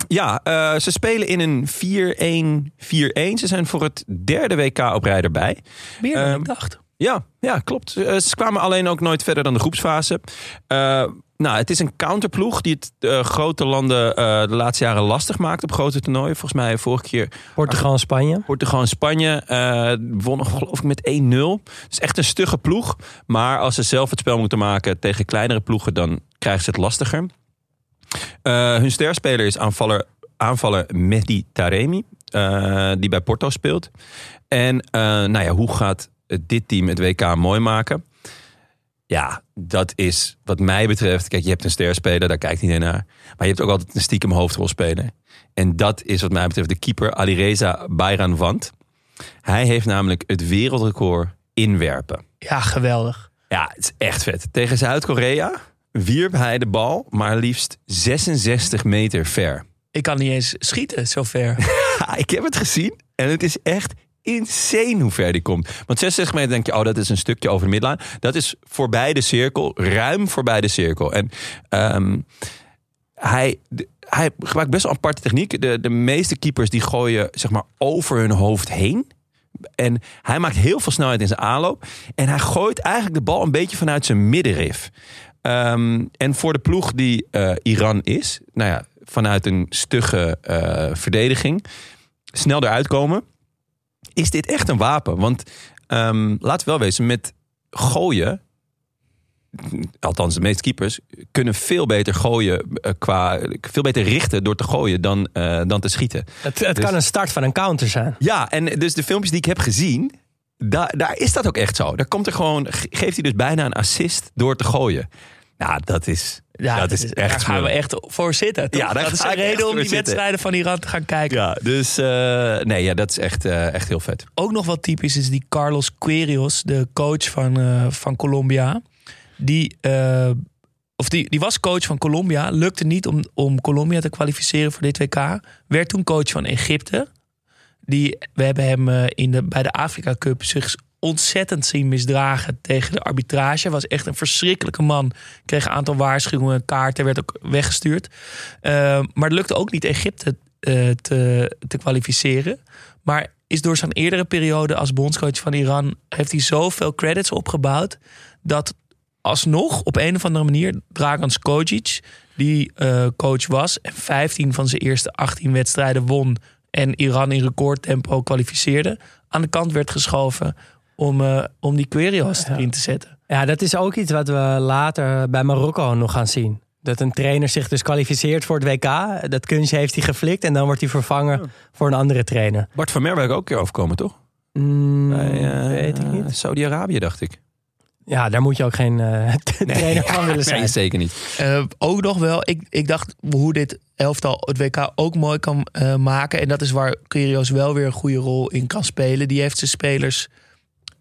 ja, eh, ze spelen in een 4-1-4-1. Ze zijn voor het derde WK op rij erbij. Meer dan Ehm, ik dacht. Ja, ja klopt. Ze kwamen alleen ook nooit verder dan de groepsfase. Eh, nou, het is een counterploeg die het eh, grote landen eh, de laatste jaren lastig maakt op grote toernooien. Volgens mij vorige keer Portugal en Spanje. Portugal en Spanje eh wonnen geloof ik met 1-0. Het is echt een stugge ploeg. Maar als ze zelf het spel moeten maken tegen kleinere ploegen, dan krijgen ze het lastiger. Hun sterspeler is aanvaller, aanvaller Mehdi Taremi, die bij Porto speelt. En nou ja, hoe gaat dit team het WK mooi maken? Ja, dat is wat mij betreft. Kijk, je hebt een sterspeler, daar kijkt iedereen naar. Maar je hebt ook altijd een stiekem hoofdrolspeler. En dat is wat mij betreft de keeper Alireza Bayranvand. Hij heeft namelijk het wereldrecord inwerpen. Ja, geweldig. Ja, het is echt vet. Tegen Zuid-Korea wierp hij de bal maar liefst 66 meter ver. Ik kan niet eens schieten zo ver. Ik heb het gezien en het is echt insane hoe ver die komt. Want 66 meter denk je, oh, dat is een stukje over de midlijn. Dat is voorbij de cirkel, ruim voorbij de cirkel. En ehm, hij, hij gebruikt best wel een aparte techniek. De, de meeste keepers die gooien zeg maar over hun hoofd heen. En hij maakt heel veel snelheid in zijn aanloop. En hij gooit eigenlijk de bal een beetje vanuit zijn middenrif. Ehm, en voor de ploeg die eh, Iran is, nou ja, vanuit een stugge eh, verdediging, snel eruit komen, is dit echt een wapen. Want ehm, laten we wel wezen, met gooien, althans de meeste keepers, kunnen veel beter gooien, eh, qua, veel beter richten door te gooien dan, eh, dan te schieten. Het, het Dus- kan een start van een counter zijn. Ja, en dus de filmpjes die ik heb gezien, daar, daar is dat ook echt zo. Daar komt er gewoon, ge- geeft hij dus bijna een assist door te gooien. Ja, dat is, Ja, dat is echt Daar gaan we echt voor zitten. toch? Ja, dat is een reden om die zitten. wedstrijden van Iran te gaan kijken. Ja, dus eh, nee, ja, dat is echt, eh, echt heel vet. Ook nog wat typisch is die Carlos Querios, de coach van, eh, van Colombia. Die, of die, die was coach van Colombia. Lukte niet om, om Colombia te kwalificeren voor dit WK. Werd toen coach van Egypte. Die, we hebben hem in de, bij de Afrika Cup zich ontzettend zien misdragen tegen de arbitrage. Was echt een verschrikkelijke man. Kreeg een aantal waarschuwingen, kaarten, werd ook weggestuurd. Eh, maar het lukte ook niet Egypte eh, te, te kwalificeren. Maar is door zijn eerdere periode als bondscoach van Iran... heeft hij zoveel credits opgebouwd... dat alsnog op een of andere manier Dragan Skojic... die eh, coach was en 15 van zijn eerste 18 wedstrijden won... en Iran in recordtempo kwalificeerde... aan de kant werd geschoven om, eh, om die Querios erin te zetten. Ja, dat is ook iets wat we later bij Marokko nog gaan zien. Dat een trainer zich dus kwalificeert voor het WK. Dat kunstje heeft hij geflikt en dan wordt hij vervangen voor een andere trainer. Bart van Merwijk ook een keer overkomen, toch? Mm, Bij, eh, weet ik niet. Saudi-Arabië, dacht ik. Ja, daar moet je ook geen eh, trainer van willen zijn. Nee, zeker niet. Eh, ook nog wel, ik, ik dacht hoe dit elftal het WK ook mooi kan eh, maken. En dat is waar Kyrgios wel weer een goede rol in kan spelen. Die heeft zijn spelers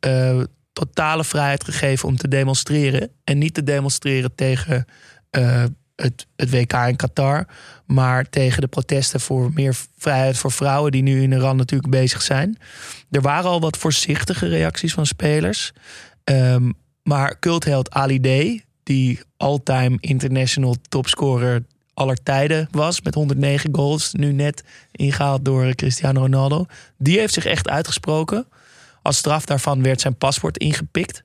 eh, totale vrijheid gegeven om te demonstreren. En niet te demonstreren tegen eh, het, het WK in Qatar. Maar tegen de protesten voor meer vrijheid voor vrouwen... die nu in Iran natuurlijk bezig zijn. Er waren al wat voorzichtige reacties van spelers. Ehm, maar cultheld Ali D, die all-time international topscorer aller tijden was... met 109 goals, nu net ingehaald door Cristiano Ronaldo... die heeft zich echt uitgesproken. Als straf daarvan werd zijn paspoort ingepikt.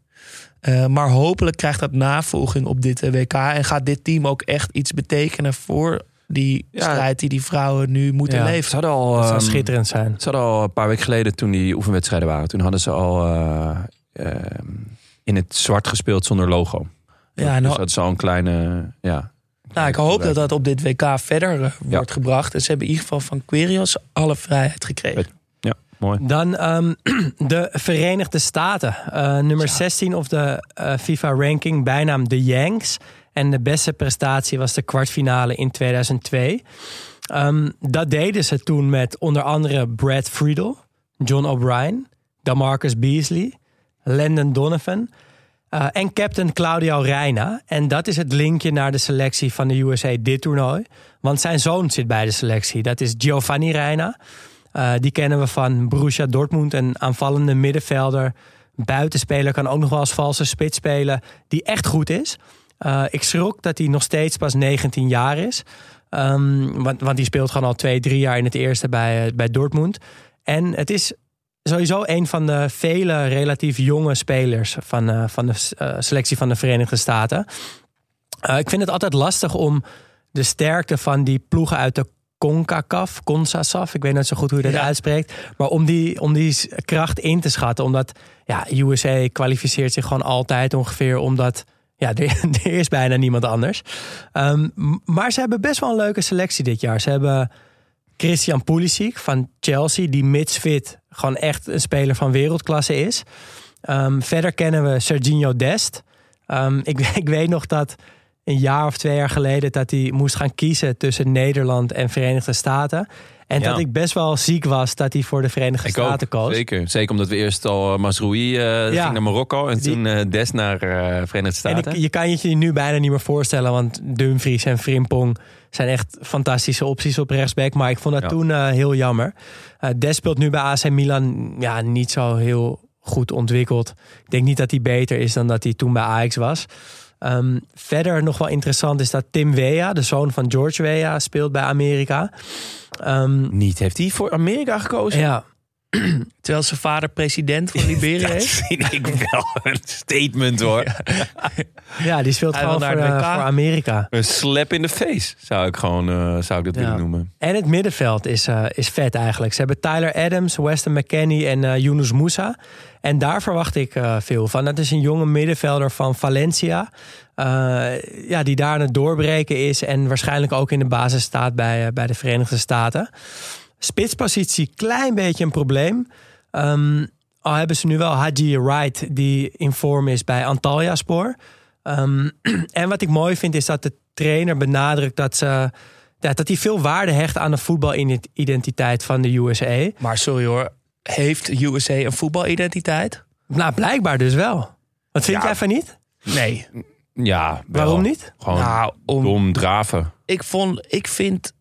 Eh, maar hopelijk krijgt dat navolging op dit eh, WK... en gaat dit team ook echt iets betekenen voor die Ja. strijd... die die vrouwen nu moeten Ja. Leven. hadden al, Dat zou ehm, schitterend zijn. Ze hadden al een paar weken geleden, toen die oefenwedstrijden waren, toen hadden ze al eh, ehm, in het zwart gespeeld zonder logo. Ja, dus nou- dat is al een kleine, ja. Nou, ik hoop dat dat op dit WK verder wordt gebracht. En ze hebben in ieder geval van Querios alle vrijheid gekregen. Mooi. Dan ehm, de Verenigde Staten. Eh, nummer 16 op de eh, FIFA-ranking, bijnaam de Yanks. En de beste prestatie was de kwartfinale in 2002. Ehm, dat deden ze toen met onder andere Brad Friedel, John O'Brien, Damarcus Beasley, Landon Donovan. Eh, en captain Claudio Reina. En dat is het linkje naar de selectie van de USA dit toernooi. Want zijn zoon zit bij de selectie. Dat is Giovanni Reina. Eh, die kennen we van Borussia Dortmund. Een aanvallende middenvelder. Buitenspeler kan ook nog wel als valse spits spelen. Die echt goed is. Eh, ik schrok dat hij nog steeds pas 19 jaar is. Ehm, want, want die speelt gewoon al twee, drie jaar in het eerste bij, bij Dortmund. En het is sowieso een van de vele relatief jonge spelers van, van de selectie van de Verenigde Staten. Ik vind het altijd lastig om de sterkte van die ploegen uit de CONCACAF, CONSASAF, ik weet niet zo goed hoe je dat Ja. uitspreekt, maar om die, om die kracht in te schatten. Omdat ja, USA kwalificeert zich gewoon altijd ongeveer omdat ja, er, er is bijna niemand anders. Um, maar ze hebben best wel een leuke selectie dit jaar. Ze hebben Christian Pulisic van Chelsea, die mits fit gewoon echt een speler van wereldklasse is. Um, verder kennen we Serginho Dest. Um, ik, ik, weet nog dat een jaar of twee jaar geleden dat hij moest gaan kiezen tussen Nederland en Verenigde Staten. En Ja. dat ik best wel ziek was dat hij voor de Verenigde Ik Staten koos. zeker. Zeker omdat we eerst al uh, Masroui uh, Ja. ging naar Marokko en Die- toen uh, Des naar Verenigde En Staten. ik, je kan je het je nu bijna niet meer voorstellen, want Dumfries en Frimpong zijn echt fantastische opties op rechtsback. Maar ik vond dat Ja. toen eh, heel jammer. Eh Des speelt nu bij AC Milan ja, niet zo heel goed ontwikkeld. Ik denk niet dat hij beter is dan dat hij toen bij Ajax was. Ehm, verder nog wel interessant is dat Tim Weah, de zoon van George Weah, speelt bij Amerika. Ehm, Niet, heeft hij voor Amerika gekozen? ja, Terwijl zijn vader president van Liberia Dat is. vind ik wel een statement hoor. ja, die speelt Hij gewoon voor, naar het eh, WK. voor Amerika. Een slap in de face zou ik gewoon uh, zou ik dat Ja. willen noemen. En het middenveld is, uh, is vet eigenlijk. Ze hebben Tyler Adams, Weston McKenney en uh, Yunus Moussa. En daar verwacht ik uh, veel van. Dat is een jonge middenvelder van Valencia. Uh, ja, die daar aan het doorbreken is. En waarschijnlijk ook in de basis staat bij, uh, bij de Verenigde Staten. Spitspositie, klein beetje een probleem. Um, al hebben ze nu wel Haji Wright, die in vorm is bij Antalya Spoor. Um, en wat ik mooi vind, is dat de trainer benadrukt dat ze ja, dat hij veel waarde hecht aan de voetbalidentiteit van de USA. Maar sorry hoor, heeft USA een voetbalidentiteit? Nou, blijkbaar dus wel. Wat vind Ja. jij van niet? Nee. Ja, wel. Waarom niet? Gewoon Nou, om, dom draven. ik, vond, ik vind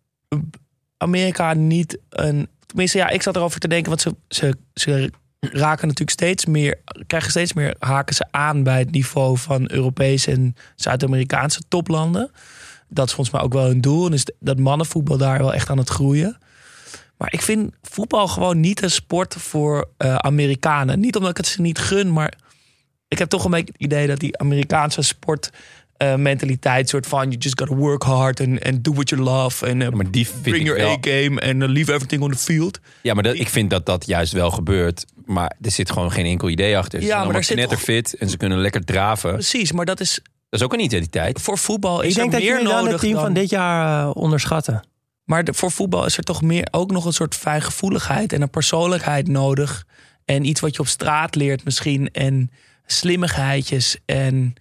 Amerika niet een... Tenminste, ja, ik zat erover te denken, want ze, ze, ze raken natuurlijk steeds meer... krijgen steeds meer, haken ze aan bij het niveau van Europese en Zuid-Amerikaanse toplanden. Dat is volgens mij ook wel hun doel. En is dat mannenvoetbal daar wel echt aan het groeien. Maar ik vind voetbal gewoon niet een sport voor uh, Amerikanen. Niet omdat ik het ze niet gun, maar ik heb toch een beetje het idee dat die Amerikaanse sport uh, mentaliteit soort van you just gotta work hard and, and do what you love and uh, Ja, maar die vind bring your A-game and uh, leave everything on the field. Ja, maar dat, ik vind dat dat juist wel gebeurt. Maar er zit gewoon geen enkel idee achter. Ze Ja, zijn maar knetterfit en ze kunnen lekker draven. Precies, maar dat is Dat is ook een identiteit. voor voetbal is Ik denk er dat meer jullie dan nodig het team dan, van dit jaar uh, onderschatten. Maar de- voor voetbal is er toch meer ook nog een soort fijngevoeligheid en een persoonlijkheid nodig. En iets wat je op straat leert misschien. En slimmigheidjes en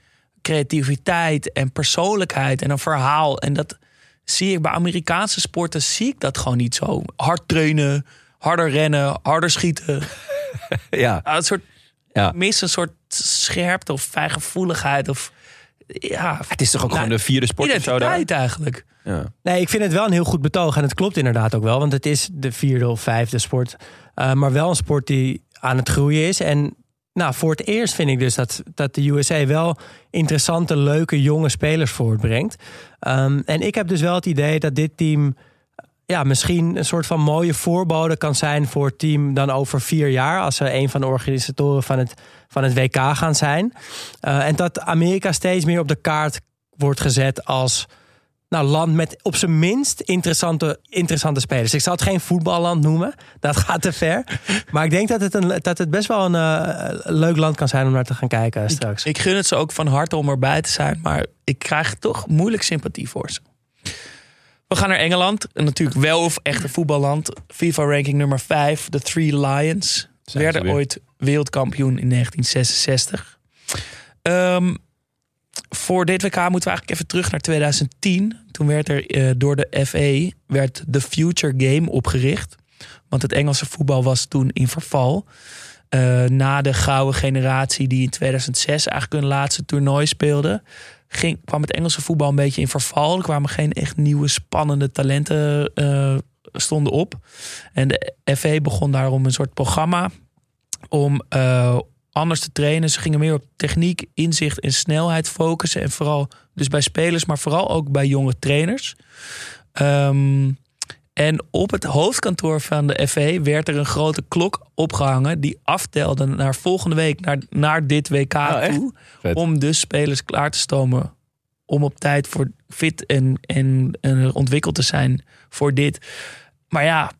creativiteit en persoonlijkheid en een verhaal. En dat zie ik bij Amerikaanse sporten, zie ik dat gewoon niet zo. Hard trainen, harder rennen, harder schieten. Ja, Ah, Een soort, Ja. mis een soort scherpte of fijngevoeligheid of ja, het is toch ook Nou, gewoon de vierde sport of zo daar? eigenlijk. Ja. Nee, ik vind het wel een heel goed betoog. En het klopt inderdaad ook wel. Want het is de vierde of vijfde sport. Uh, maar wel een sport die aan het groeien is. En nou, voor het eerst vind ik dus dat, dat de USA wel interessante, leuke, jonge spelers voortbrengt. Um, en ik heb dus wel het idee dat dit team ja, misschien een soort van mooie voorbode kan zijn voor het team dan over vier jaar. Als ze een van de organisatoren van het, van het WK gaan zijn. Uh, en dat Amerika steeds meer op de kaart wordt gezet als nou, land met op zijn minst interessante, interessante spelers. Ik zal het geen voetballand noemen. Dat gaat te ver. Maar ik denk dat het, een, dat het best wel een uh, leuk land kan zijn om naar te gaan kijken straks. Ik gun het ze ook van harte om erbij te zijn. Maar ik krijg toch moeilijk sympathie voor ze. We gaan naar Engeland. En natuurlijk wel of echt een voetballand. FIFA-ranking nummer 5. De Three Lions. ze werden weer. ooit wereldkampioen in 1966. Um, voor dit WK moeten we eigenlijk even terug naar 2010. Toen werd er uh, door de FA werd de Future Game opgericht. Want het Engelse voetbal was toen in verval. eh, na de gouden generatie die in 2006 eigenlijk hun laatste toernooi speelde, ging, kwam het Engelse voetbal een beetje in verval. Er kwamen geen echt nieuwe spannende talenten eh, stonden op. En de FA begon daarom een soort programma om eh, anders te trainen. Ze gingen meer op techniek, inzicht en snelheid focussen. En vooral dus bij spelers, maar vooral ook bij jonge trainers. Ehm, en op het hoofdkantoor van de FA werd er een grote klok opgehangen die aftelde naar volgende week, naar, naar dit WK echt? toe. Vet. Om de spelers klaar te stomen. Om op tijd voor fit en, en, en ontwikkeld te zijn voor dit. Maar ja,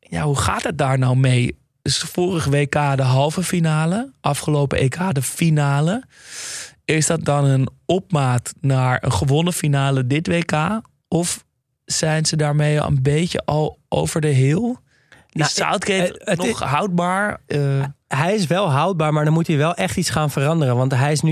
ja, hoe gaat het daar nou mee? Dus vorige WK de halve finale, afgelopen EK de finale. Is dat dan een opmaat naar een gewonnen finale dit WK? Of zijn ze daarmee al een beetje al over de heel? Is Nou, Southgate het- het nog houdbaar? Eh, Hij is wel houdbaar, maar dan moet hij wel echt iets gaan veranderen. Want hij is nu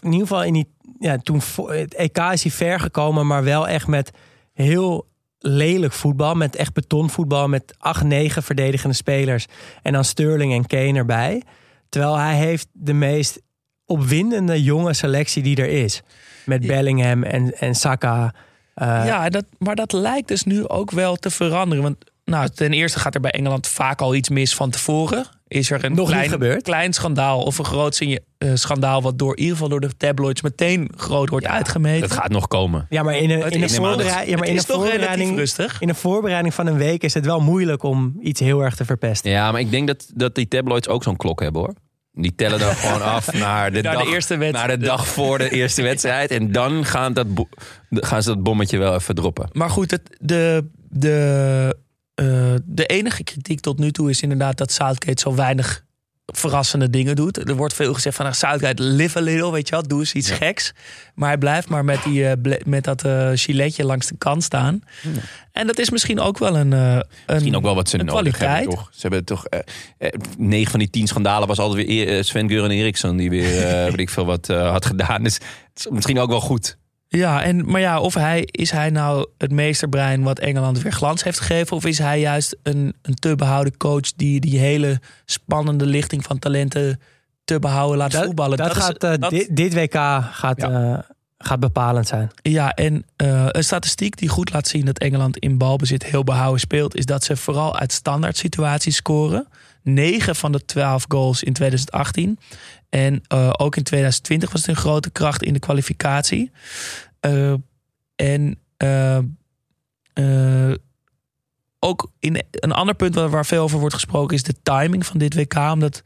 in ieder geval in die. Ja, toen het EK is hij ver gekomen, maar wel echt met heel lelijk voetbal. Met echt betonvoetbal. Met 8, 9 verdedigende spelers. En dan Sterling en Kane erbij. Terwijl hij heeft de meest opwindende jonge selectie die er is. Met Bellingham en, en Saka. Eh, ja, dat, maar dat lijkt dus nu ook wel te veranderen. Want nou, ten eerste gaat er bij Engeland vaak al iets mis van tevoren. Is er een Nog klein, gebeurd. klein schandaal of een groot eh, schandaal... wat door, in ieder geval door de tabloids meteen groot wordt uitgemeten. Dat gaat nog komen. Ja, maar in een, in een, is- voorberei- ja, maar in een voorbereiding. rustig. In een voorbereiding van een week is het wel moeilijk om iets heel erg te verpesten. Ja, maar ik denk dat, dat die tabloids ook zo'n klok hebben hoor. Die tellen dan gewoon af naar de, Naar de dag, eerste wed- naar de dag voor de eerste wedstrijd. En dan gaan, dat gaan ze dat bommetje wel even droppen. Maar goed, het, de, de, eh, de enige kritiek tot nu toe is inderdaad dat Southgate zo weinig verrassende dingen doet. Er wordt veel gezegd van nou, Southgate live a little, weet je wel, doe eens iets geks. Maar hij blijft maar met, die, eh, met dat eh giletje langs de kant staan. En dat is misschien ook wel een, eh, een Misschien ook wel wat ze een nodig hebben, kwaliteit. toch? Ze hebben toch... negen van die tien schandalen was altijd weer Sven-Göran Eriksson... die weer, weet ik veel, wat had gedaan. Dus het is misschien ook wel goed. Ja, en, maar ja, of hij, is hij nou het meesterbrein wat Engeland weer glans heeft gegeven? Of is hij juist een, een te behouden coach die die hele spannende lichting van talenten te behouden laat voetballen? dat gaat, eh, dat- dit, dit WK gaat, eh, gaat bepalend zijn. Ja, en eh, een statistiek die goed laat zien dat Engeland in balbezit heel behouden speelt, is dat ze vooral uit standaard situaties scoren. 9 van de 12 goals in 2018. En eh, ook in 2020 was het een grote kracht in de kwalificatie. Eh, en eh, ook in een ander punt waar, waar veel over wordt gesproken is de timing van dit WK. Omdat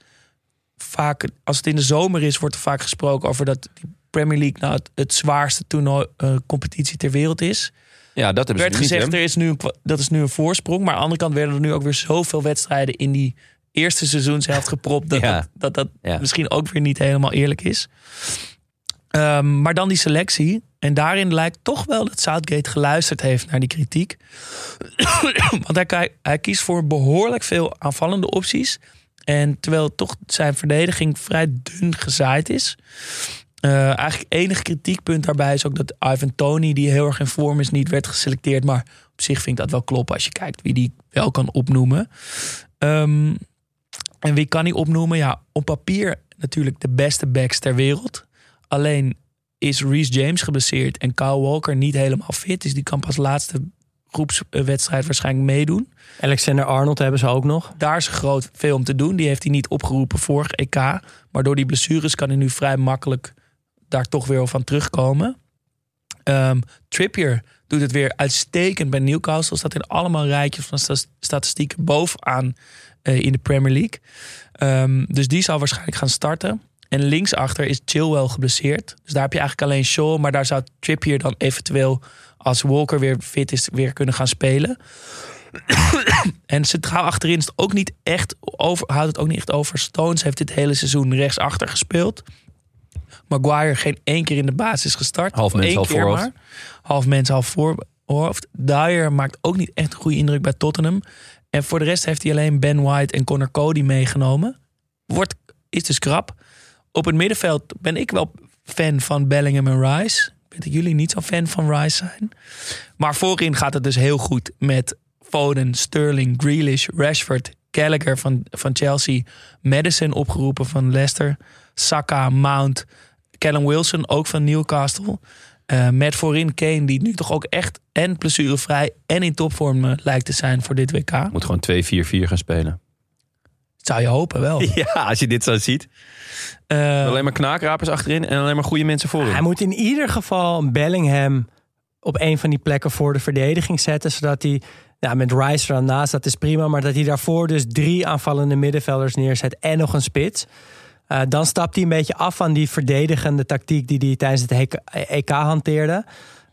vaak, als het in de zomer is, wordt er vaak gesproken over dat die Premier League nou het, het zwaarste toernooi, competitie ter wereld is. Ja, dat hebben Er ze werd niet, gezegd, er is nu een, dat is nu een voorsprong. Maar aan de andere kant werden er nu ook weer zoveel wedstrijden in die eerste seizoenshelft gepropt. Dat Ja. dat, dat, dat Ja. misschien ook weer niet helemaal eerlijk is. Ehm, maar dan die selectie. En daarin lijkt toch wel dat Southgate geluisterd heeft naar die kritiek. Want hij, hij kiest voor behoorlijk veel aanvallende opties. En terwijl toch zijn verdediging vrij dun gezaaid is. Eh, eigenlijk enige kritiekpunt daarbij is ook dat Ivan Tony, die heel erg in vorm is, niet werd geselecteerd. Maar op zich vind ik dat wel kloppen als je kijkt wie die wel kan opnoemen. Ehm, en wie kan hij opnoemen? Ja, op papier natuurlijk de beste backs ter wereld. Alleen is Reece James geblesseerd en Kyle Walker niet helemaal fit. Dus die kan pas laatste groepswedstrijd waarschijnlijk meedoen. Alexander Arnold hebben ze ook nog. Daar is groot veel om te doen. Die heeft hij niet opgeroepen vorig EK. Maar door die blessures kan hij nu vrij makkelijk daar toch weer van terugkomen. Ehm, Trippier doet het weer uitstekend bij Newcastle. Staat in allemaal rijtjes van sta- statistieken bovenaan eh, in de Premier League. Ehm, dus die zal waarschijnlijk gaan starten. En linksachter is Chilwell geblesseerd. Dus daar heb je eigenlijk alleen Shaw. Maar daar zou Trippier dan eventueel, als Walker weer fit is, weer kunnen gaan spelen. En centraal achterin is het ook niet echt over, houdt het ook niet echt over. Stones heeft dit hele seizoen rechtsachter gespeeld. Maguire geen één keer in de basis gestart. Half mens, half maar. Half mens, half voorhoofd. Dyer maakt ook niet echt een goede indruk bij Tottenham. En voor de rest heeft hij alleen Ben White en Connor Cody meegenomen. Wordt, is dus krap. Op het middenveld ben ik wel fan van Bellingham en Rice. Ik weet dat jullie niet zo fan van Rice zijn. Maar voorin gaat het dus heel goed met Foden, Sterling, Grealish, Rashford, Gallagher van, van Chelsea. Madison opgeroepen van Leicester. Saka, Mount. Callum Wilson ook van Newcastle. Eh, met voorin Kane, die nu toch ook echt en blessurevrij en in topvorm eh, lijkt te zijn voor dit WK. Moet gewoon 2-4-4 gaan spelen. Zou je hopen wel. Ja, als je dit zo ziet. Eh, Alleen maar knaakrapers achterin en alleen maar goede mensen voorin. Hij moet in ieder geval Bellingham op een van die plekken voor de verdediging zetten. Zodat hij ja, met Rice er naast, dat is prima. Maar dat hij daarvoor dus drie aanvallende middenvelders neerzet en nog een spits. Eh, dan stapt hij een beetje af van die verdedigende tactiek die hij tijdens het EK EK hanteerde.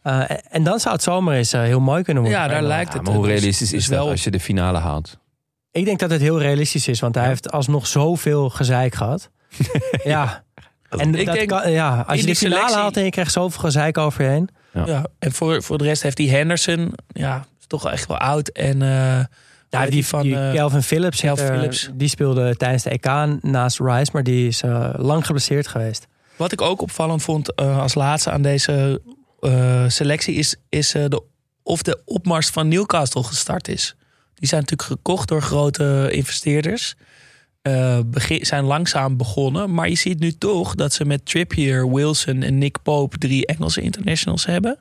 Eh, en dan zou het zomaar eens eh, heel mooi kunnen worden. ja, daar lijkt Ja, het. maar hoe dus- realistisch dus is dat wel als je de finale haalt? Ik denk dat het heel realistisch is, want hij heeft alsnog zoveel gezeik gehad. ja. En Ik dat denk, kan, ja, als je de die finale selectie- haalt en je krijgt zoveel gezeik over je heen. Ja, en voor, voor de rest heeft hij Henderson. Ja, is toch wel echt wel oud. En eh, Ja, die, die, van die eh, Calvin Phillips, Calvin eh, Phillips. die speelde tijdens de EK naast Rice, maar die is eh, lang geblesseerd geweest. Wat ik ook opvallend vond eh, als laatste aan deze eh, selectie is, is eh, de, of de opmars van Newcastle gestart is. Die zijn natuurlijk gekocht door grote investeerders. Eh, begin, zijn langzaam begonnen. Maar je ziet nu toch dat ze met Trippier, Wilson en Nick Pope drie Engelse internationals hebben.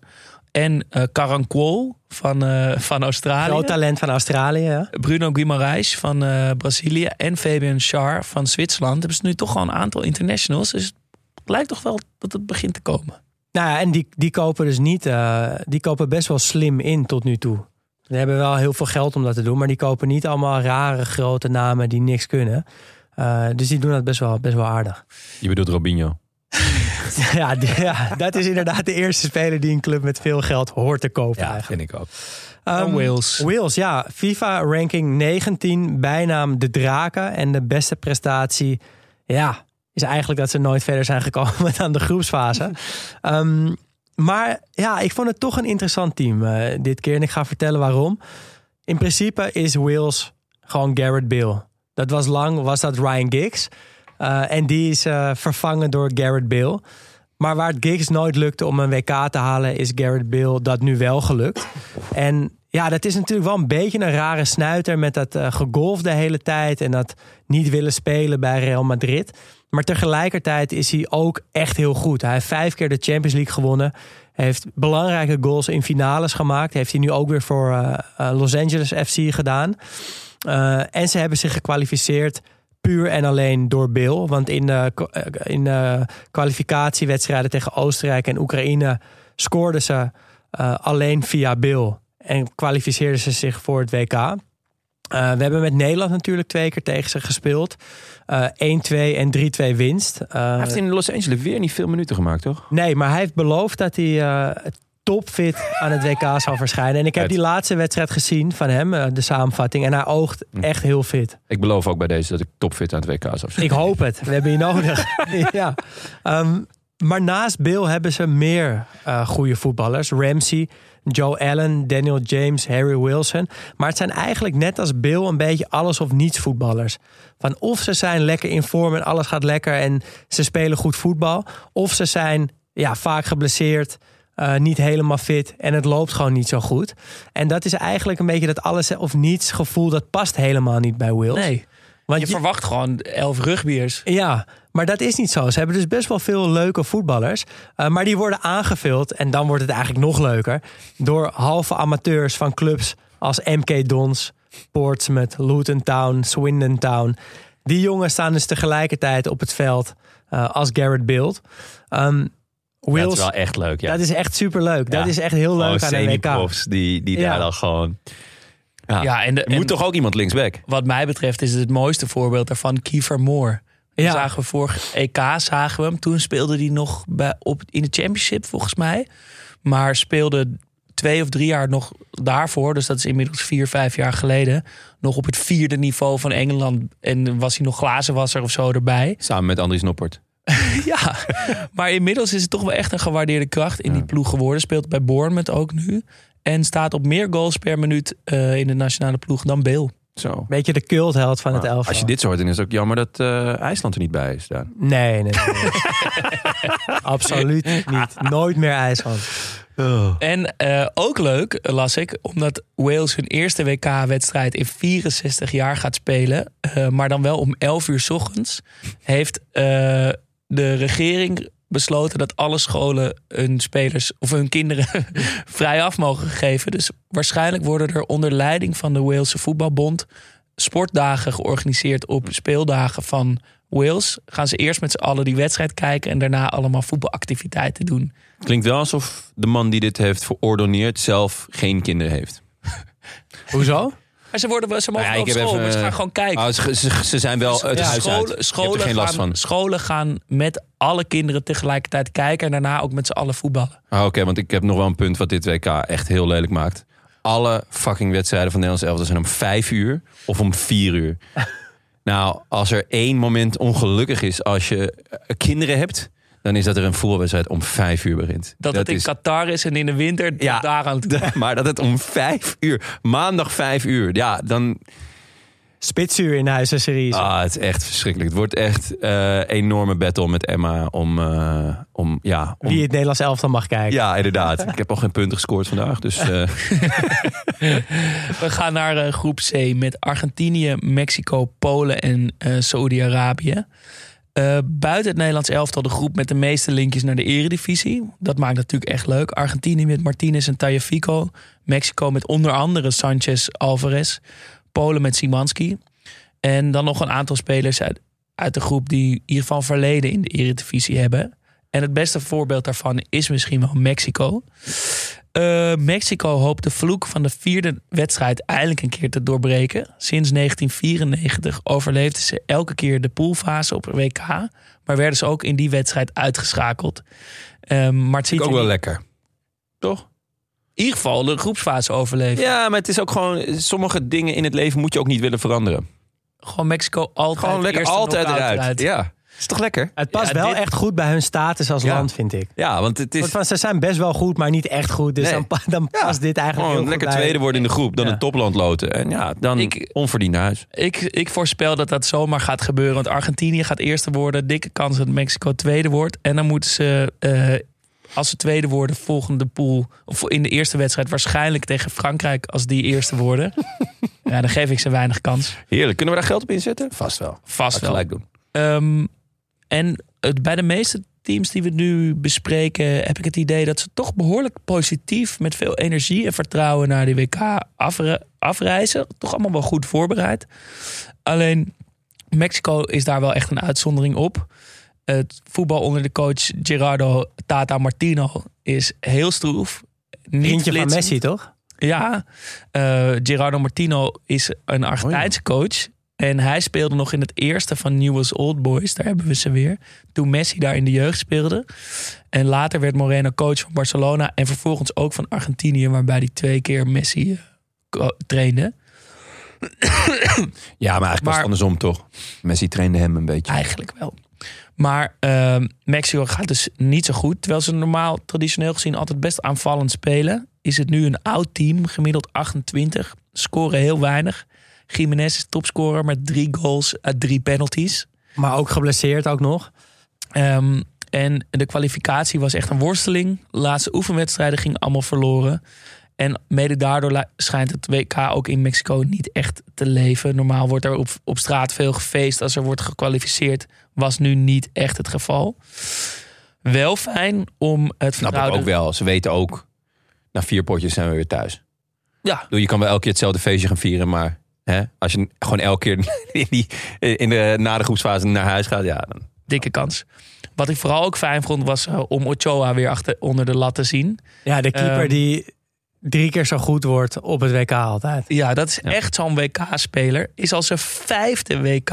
En eh Karankwol van, eh, van Australië. Groot talent van Australië. ja. Bruno Guimaraes van eh, Brazilië en Fabian Schär van Zwitserland. Hebben ze nu toch gewoon een aantal internationals. Dus het lijkt toch wel dat het begint te komen. Nou ja, en die, die kopen dus niet, eh, die kopen best wel slim in tot nu toe. Ze hebben wel heel veel geld om dat te doen, maar die kopen niet allemaal rare grote namen die niks kunnen. Eh, dus die doen dat best wel, best wel aardig. Je bedoelt Robinho. ja, ja, dat is inderdaad de eerste speler die een club met veel geld hoort te kopen. eigenlijk. vind ik ook. En Wales. Wales, ja. FIFA ranking 19, bijnaam de Draken. En de beste prestatie, ja, is eigenlijk dat ze nooit verder zijn gekomen dan de groepsfase. Ehm, maar ja, ik vond het toch een interessant team eh, dit keer. En ik ga vertellen waarom. In principe is Wales gewoon Garrett Bale. Dat was lang, was dat Ryan Giggs. Eh, en die is eh, vervangen door Garrett Bale. Maar waar het Giggs nooit lukte om een WK te halen, is Garrett Bale dat nu wel gelukt. En ja, dat is natuurlijk wel een beetje een rare snuiter met dat eh, gegolf de hele tijd en dat niet willen spelen bij Real Madrid. Maar tegelijkertijd is hij ook echt heel goed. Hij heeft vijf keer de Champions League gewonnen. Heeft belangrijke goals in finales gemaakt. Heeft hij nu ook weer voor Los Angeles FC gedaan. En ze hebben zich gekwalificeerd puur en alleen door Bill. Want in de, eh, in de kwalificatiewedstrijden tegen Oostenrijk en Oekraïne scoorden ze eh, alleen via Bill. En kwalificeerden ze zich voor het WK. Eh, we hebben met Nederland natuurlijk twee keer tegen ze gespeeld. Eh 1-2 en 3-2 winst. Eh, Hij heeft in Los Angeles weer niet veel minuten gemaakt, toch? Nee, maar hij heeft beloofd dat hij eh, topfit aan het WK zal verschijnen. En ik heb Uit. die laatste wedstrijd gezien van hem, eh, de samenvatting. En hij oogt echt heel fit. Ik beloof ook bij deze dat ik topfit aan het WK zou zijn. Ik hoop het. We hebben je nodig. ja. Ehm, maar naast Bill hebben ze meer eh, goede voetballers. Ramsey, Joe Allen, Daniel James, Harry Wilson. Maar het zijn eigenlijk net als Bill een beetje alles of niets voetballers. Van of ze zijn lekker in vorm en alles gaat lekker en ze spelen goed voetbal. Of ze zijn ja, vaak geblesseerd, eh, niet helemaal fit en het loopt gewoon niet zo goed. En dat is eigenlijk een beetje dat alles of niets gevoel dat past helemaal niet bij Wills. Nee. Want Je verwacht gewoon elf rugbiers. ja, maar dat is niet zo. Ze hebben dus best wel veel leuke voetballers. eh, maar die worden aangevuld, en dan wordt het eigenlijk nog leuker... door halve amateurs van clubs als MK Dons, Portsmouth, Luton Town, Swindon Town. Die jongens staan dus tegelijkertijd op het veld eh, als Garrett Bild. Dat is wel echt leuk, ja. dat is echt superleuk. Dat Ja. is echt heel leuk Gewoon aan een WK. semi-profs die, die Ja. daar dan gewoon... Ja, Ja, en, de, er moet en toch ook iemand linksback? wat mij betreft is het het mooiste voorbeeld daarvan Kiefer Moore. Ja. zagen we vorig EK, zagen we hem. Toen speelde hij nog bij, op, in de championship volgens mij. Maar speelde twee of drie jaar nog daarvoor. Dus dat is inmiddels vier, vijf jaar geleden. Nog op het vierde niveau van Engeland. En was hij nog glazenwasser of zo erbij. Samen met Andries Noppert. Ja, maar inmiddels is het toch wel echt een gewaardeerde kracht in die ploeg geworden. Speelt bij Bournemouth ook nu. En staat op meer goals per minuut eh, in de nationale ploeg dan Bale. Zo. Beetje de cultheld van het elftal. Als je dit zo hoort, dan is het ook jammer dat eh, IJsland er niet bij is. Daar. Nee, nee, nee. Absoluut niet. Nooit meer IJsland. En eh, ook leuk, las ik, omdat Wales hun eerste WK-wedstrijd in 64 jaar gaat spelen. eh, maar dan wel om 11 uur 's ochtends. Heeft eh, de regering besloten dat alle scholen hun spelers of hun kinderen vrij af mogen geven. Dus waarschijnlijk worden er onder leiding van de Walese Voetbalbond sportdagen georganiseerd op speeldagen van Wales. Gaan ze eerst met z'n allen die wedstrijd kijken en daarna allemaal voetbalactiviteiten doen. Klinkt wel alsof de man die dit heeft verordoneerd zelf geen kinderen heeft. Hoezo? Maar ze, worden, ze mogen ja, op school, maar even, ze gaan gewoon kijken. Ze, ze, ze zijn wel het Ja, huis uit. scholen, er geen last gaan, van. scholen gaan met alle kinderen tegelijkertijd kijken en daarna ook met z'n allen voetballen. Ah, Oké, want ik heb nog wel een punt wat dit WK echt heel lelijk maakt. Alle fucking wedstrijden van Nederlands elftal zijn om vijf uur of om vier uur. nou, als er één moment ongelukkig is als je eh, kinderen hebt... dan is dat er een voetbalwedstrijd om vijf uur begint. Dat, het in is, Qatar is en in de winter Ja. daar aan het Maar dat het om vijf uur, maandag vijf uur... ja, dan... Spitsuur in huis en series. Ah, het is echt verschrikkelijk. Het wordt echt eh enorme battle met Emma om... eh, om ja, om, Wie het Nederlands elftal mag kijken. ja, inderdaad. Ik heb al geen punten gescoord vandaag, dus... eh, We gaan naar groep C met Argentinië, Mexico, Polen en eh Eh, buiten het Nederlands elftal de groep met de meeste linkjes naar de eredivisie. Dat maakt natuurlijk echt leuk. Argentinië met Martinez en Tagliafico. Mexico met onder andere Sanchez, Alvarez. Polen met Simanski. En dan nog een aantal spelers uit, uit de groep die geval verleden in de eredivisie hebben. En het beste voorbeeld daarvan is misschien wel Mexico. Eh, Mexico hoopt de vloek van de vierde wedstrijd eindelijk een keer te doorbreken. Sinds 1994 overleefden ze elke keer de poolfase op WK. Maar werden ze ook in die wedstrijd uitgeschakeld. Ehm, maar het ziet ook wel niet- lekker. Toch? in ieder geval de groepsfase overleven. Ja, maar het is ook gewoon... Sommige dingen in het leven moet je ook niet willen veranderen. Gewoon Mexico altijd Gewoon lekker altijd eruit. Ja, is toch lekker? Het past Ja, wel dit- echt goed bij hun status als Ja. land, vind ik. Ja, want het is Want ze zijn best wel goed, maar niet echt goed. Dus Nee. dan, pa- dan Ja. past dit eigenlijk gewoon heel lekker goed bij- tweede worden in de groep. Dan Ja. een topland loten. En ja, dan Ik- onverdiend naar huis. Ik, ik voorspel dat dat zomaar gaat gebeuren. Want Argentinië gaat eerste worden. Dikke kans dat Mexico tweede wordt. En dan moeten ze, eh, als ze tweede worden, volgende pool. Of in de eerste wedstrijd waarschijnlijk tegen Frankrijk. Als die eerste worden. ja, dan geef ik ze weinig kans. Heerlijk. Kunnen we daar geld op inzetten? Vast wel. Vast wel. gelijk doen. Ehm, en het, bij de meeste teams die we nu bespreken, heb ik het idee dat ze toch behoorlijk positief, met veel energie en vertrouwen naar de WK afre- afreizen. Toch allemaal wel goed voorbereid. Alleen Mexico is daar wel echt een uitzondering op. Het voetbal onder de coach Gerardo Tata Martino is heel stroef. Niet Vriendje van. Messi, toch? Ja, eh, Gerardo Martino is een Argentijnse coach. En hij speelde nog in het eerste van Newell's Old Boys. Daar hebben we ze weer. Toen Messi daar in de jeugd speelde. En later werd Moreno coach van Barcelona. En vervolgens ook van Argentinië. Waarbij hij twee keer Messi eh, trainde. Ja, maar eigenlijk was het andersom toch? Messi trainde hem een beetje. Eigenlijk wel. Maar ehm, Mexico gaat dus niet zo goed. Terwijl ze normaal, traditioneel gezien, altijd best aanvallend spelen. Is het nu een oud team, gemiddeld 28. Scoren heel weinig. Jiménez is topscorer met drie goals uit drie penalties. Maar ook geblesseerd ook nog. Ehm, en de kwalificatie was echt een worsteling. De laatste oefenwedstrijden gingen allemaal verloren. En mede daardoor schijnt het WK ook in Mexico niet echt te leven. Normaal wordt er op, op straat veel gefeest als er wordt gekwalificeerd. Was nu niet echt het geval. Wel fijn om het Snap ik vertrouwde... ook wel. Ze weten ook, na vier potjes zijn we weer thuis. Ja, bedoel, Je kan wel elke keer hetzelfde feestje gaan vieren, maar hè, als je gewoon elke keer in die, in de, na de groepsfase naar huis gaat, ja, dan dikke kans. Wat ik vooral ook fijn vond was eh, om Ochoa weer achter, onder de lat te zien. Ja, de keeper Ehm. die drie keer zo goed wordt op het WK altijd. Ja, dat is echt zo'n WK-speler. Is al zijn vijfde WK.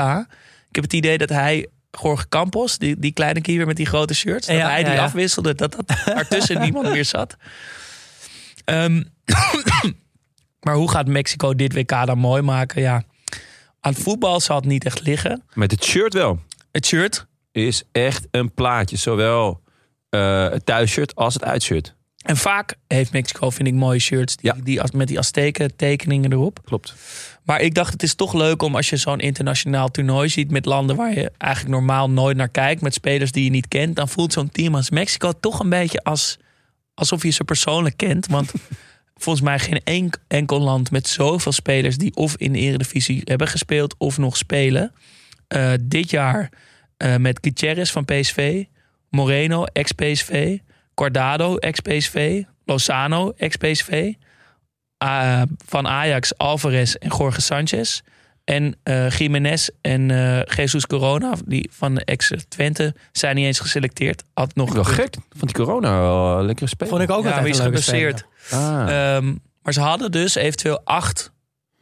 Ik heb het idee dat hij Jorge Campos, die, die kleine keeper met die grote shirts, dat Ja, hij die ja, afwisselde, dat dat ertussen niemand meer zat. Ehm, maar hoe gaat Mexico dit WK dan mooi maken? Ja, aan het voetbal zal het niet echt liggen. met het shirt wel. Het shirt. Is echt een plaatje. Zowel eh, het thuisshirt als het uitshirt. En vaak heeft Mexico, vind ik, mooie shirts. Die, Ja. die, met die Azteken tekeningen erop. Klopt. Maar ik dacht, het is toch leuk om als je zo'n internationaal toernooi ziet met landen waar je eigenlijk normaal nooit naar kijkt, met spelers die je niet kent, dan voelt zo'n team als Mexico toch een beetje als alsof je ze persoonlijk kent. Want volgens mij geen enk- enkel land met zoveel spelers die of in de Eredivisie hebben gespeeld of nog spelen. Eh, dit jaar eh, met Gutierrez van PSV, Moreno, ex-PSV, Guardado, ex-PSV, Lozano, ex-PSV, eh, van Ajax, Alvarez en Jorge Sanchez. En eh Jiménez en eh Jesus Corona, die van de ex-Twente, zijn niet eens geselecteerd. Had nog Wel gek. Vond die corona wel een lekkere speler. Vond ik ook ja, altijd is geblesseerd. Ah. Ehm, maar ze hadden dus eventueel acht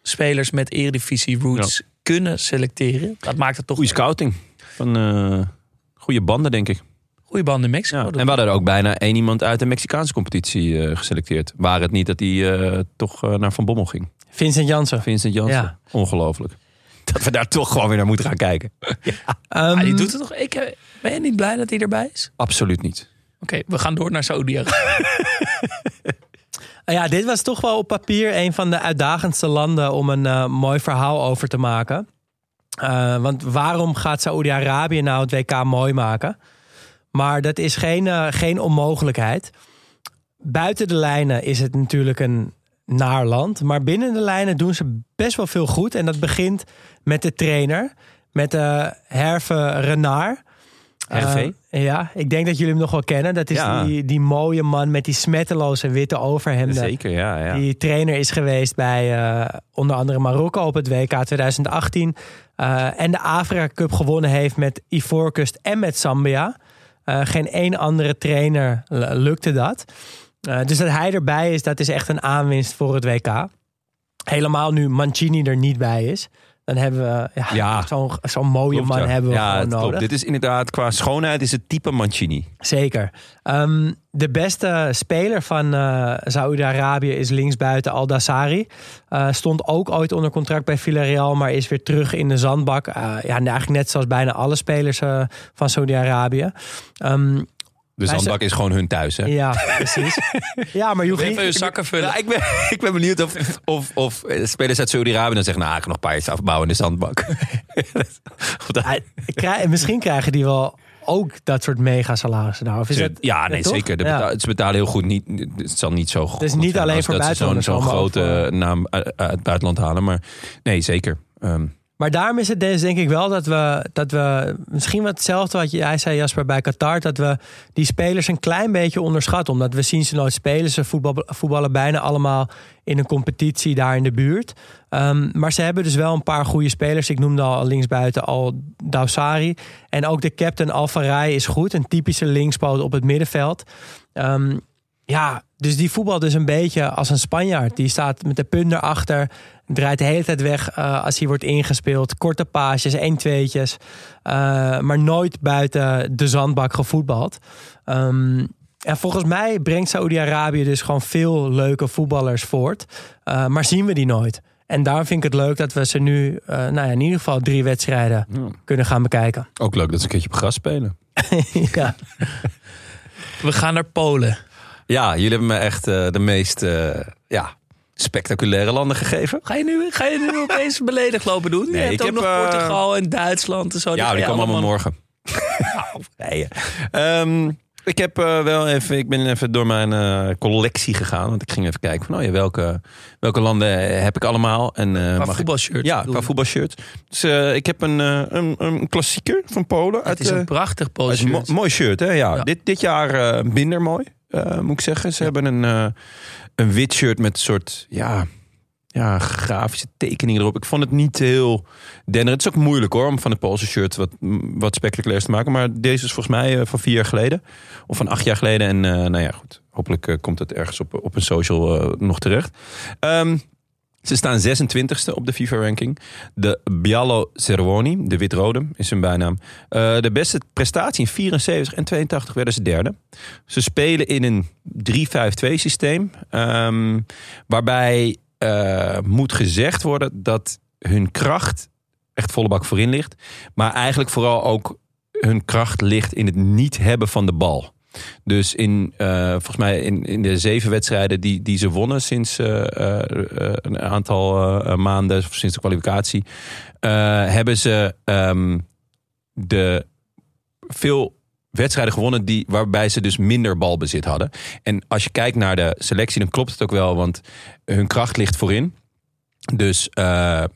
spelers met Eredivisie roots kunnen selecteren. Dat maakt het toch Goede scouting. Van eh, goede banden, denk ik. In Mexico. Ja. En we hadden er ook bijna één iemand uit de Mexicaanse competitie eh, geselecteerd. Waar het niet dat hij eh, toch eh, naar Van Bommel ging. Vincent Janssen. Vincent Janssen. Ja. Ongelooflijk. Dat we daar toch gewoon weer naar moeten gaan kijken. Ehm, Ah, die doet het toch? Ik, ben je niet blij dat hij erbij is? Absoluut niet. Oké, we gaan door naar Saudi-Arabië. Ja, dit was toch wel op papier een van de uitdagendste landen om een mooi verhaal over te maken. Eh, want waarom gaat Saoedi-Arabië nou het WK mooi maken? Maar dat is geen, eh, geen onmogelijkheid. Buiten de lijnen is het natuurlijk een naar land. Maar binnen de lijnen doen ze best wel veel goed. En dat begint met de trainer. Met de Herve Renard. Eh, ja, ik denk dat jullie hem nog wel kennen. Dat is Ja. die, die mooie man met die smetteloze witte overhemden. Zeker, ja. ja. Die trainer is geweest bij onder andere Marokko op het WK 2018. eh, en de Afrika Cup gewonnen heeft met Ivoorkust en met Zambia. Eh, geen één andere trainer lukte dat. Eh, dus dat hij erbij is, dat is echt een aanwinst voor het WK. Helemaal nu Mancini er niet bij is. Dan hebben we ja, Ja. zo'n zo'n mooie Klopt, man ja. hebben we ja, gewoon nodig. klopt. Dit is inderdaad, qua schoonheid is het type Mancini. Zeker. Ehm, de beste speler van eh Saoedi-Arabië is linksbuiten Al-Dassari. Eh, stond ook ooit onder contract bij Villarreal, maar is weer terug in de zandbak. Eh, ja, eigenlijk net zoals bijna alle spelers van Saoedi-Arabië. Ehm, De Wij zandbak is gewoon hun thuis, hè? ja, precies. Ja, maar je hoeft Even zakken vullen. Ja, ik, ben, ik ben benieuwd of, of, of eh, spelers uit Saudi-Arabië dan zeggen... nou, ik ga nog een paar jaar afbouwen in de zandbak. Dat- Misschien krijgen die wel ook dat soort mega salarissen daar. Of is dat, ja, nee, toch? zeker. De Ja. beta- Ze betalen heel goed. Niet, het zal niet zo goed is niet alleen voor dat ze zo'n buitenlanders zo'n allemaal, grote naam uit uit het buitenland halen. Maar nee, zeker. Ehm, Maar daarom is het denk ik wel dat we, dat we misschien wat hetzelfde wat jij zei Jasper bij Qatar, dat we die spelers een klein beetje onderschatten. Omdat we zien ze nooit spelen. Ze voetbal, voetballen bijna allemaal in een competitie daar in de buurt. Ehm, maar ze hebben dus wel een paar goede spelers. Ik noemde al linksbuiten al Dawsari. En ook de captain Alvarez is goed. Een typische linkspoot op het middenveld. Ehm, ja, dus die voetbal dus een beetje als een Spanjaard. Die staat met de punt erachter. Draait de hele tijd weg eh, als hij wordt ingespeeld. Korte paasjes, 1 tweetjes eh, maar nooit buiten de zandbak gevoetbald. Ehm, en volgens mij brengt Saoedi-Arabië dus gewoon veel leuke voetballers voort. Eh, maar zien we die nooit. En daarom vind ik het leuk dat we ze nu eh, nou ja, in ieder geval drie wedstrijden ja. kunnen gaan bekijken. Ook leuk dat ze een keertje op gras spelen. ja. We gaan naar Polen. Ja, jullie hebben me echt eh, de meest eh, ja, spectaculaire landen gegeven. Ga je nu, ga je nu opeens beledigd lopen doen? Nee, je hebt ik ook heb, nog eh, Portugal en Duitsland en zo. Ja, die je komen allemaal morgen. nee, Ehm, ik heb wel even, ik ben even door mijn collectie gegaan. Want ik ging even kijken van, oh ja, welke, welke landen heb ik allemaal? En, eh, Qua voetbalshirts. Ja, qua je? voetbalshirts. Dus ik heb een, een, een klassieker van Polen. Het uit, is een prachtig shirt. mooi shirt, hè? Ja. Ja. Dit, dit jaar minder mooi, eh, moet ik zeggen. Ze hebben een, eh, een wit shirt met een soort, ja, ja, grafische tekening erop. Ik vond het niet heel denderend. Het is ook moeilijk hoor, om van het Poolse shirt wat, wat spectaculairs te maken. Maar deze is volgens mij eh, van vier jaar geleden. Of van acht jaar geleden. En nou ja, goed. Hopelijk komt het ergens op, op een social nog terecht. Ehm, ze staan 26e op de FIFA-ranking. De Bialo Cervoni, de wit-rode, is hun bijnaam. Eh, de beste prestatie in 74 en 82 werden ze derde. Ze spelen in een 3-5-2 systeem. ehm, waarbij eh, moet gezegd worden dat hun kracht echt volle bak voorin ligt. Maar eigenlijk vooral ook hun kracht ligt in het niet hebben van de bal. Dus in, eh, volgens mij in, in de zeven wedstrijden die, die ze wonnen sinds eh, eh, een aantal maanden, of sinds de kwalificatie, hebben ze ehm, de veel wedstrijden gewonnen die, waarbij ze dus minder balbezit hadden. En als je kijkt naar de selectie, dan klopt het ook wel, want hun kracht ligt voorin. Dus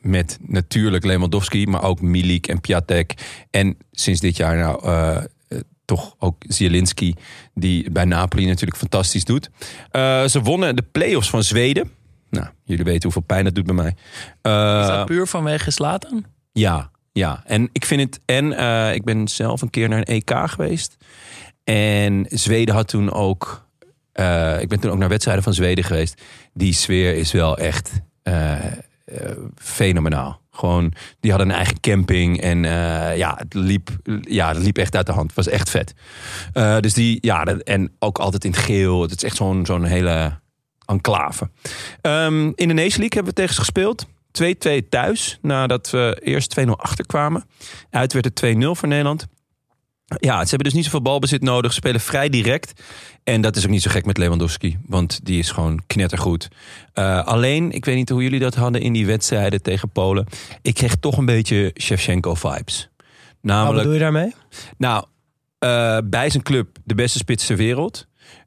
met natuurlijk Lewandowski, maar ook Milik en Piatek. En sinds dit jaar nou toch ook Zielinski, die bij Napoli natuurlijk fantastisch doet. Eh, ze wonnen de play-offs van Zweden. Nou, jullie weten hoeveel pijn dat doet bij mij. Eh, Is dat puur vanwege Slatan? ja, ja. En ik vind het. En eh, ik ben zelf een keer naar een EK geweest. En Zweden had toen ook. ik ben toen ook naar wedstrijden van Zweden geweest. Die sfeer is wel echt eh, fenomenaal. Gewoon, die hadden een eigen camping. En eh, ja, het liep, ja, het liep echt uit de hand. Het was echt vet. Eh, dus die, ja, en ook altijd in het geel. Het is echt zo'n zo'n hele enclave. Ehm, in de Nation League hebben we tegen ze gespeeld. 2-2 thuis, nadat we eerst 2-0 achterkwamen. Uit werd het 2-0 voor Nederland. Ja, ze hebben dus niet zoveel balbezit nodig. Ze spelen vrij direct. En dat is ook niet zo gek met Lewandowski. Want die is gewoon knettergoed. Eh, alleen, ik weet niet hoe jullie dat hadden in die wedstrijden tegen Polen. Ik kreeg toch een beetje Shevchenko-vibes. Wat Namelijk, bedoel je daarmee? nou, eh, bij zijn club de beste spits ter wereld.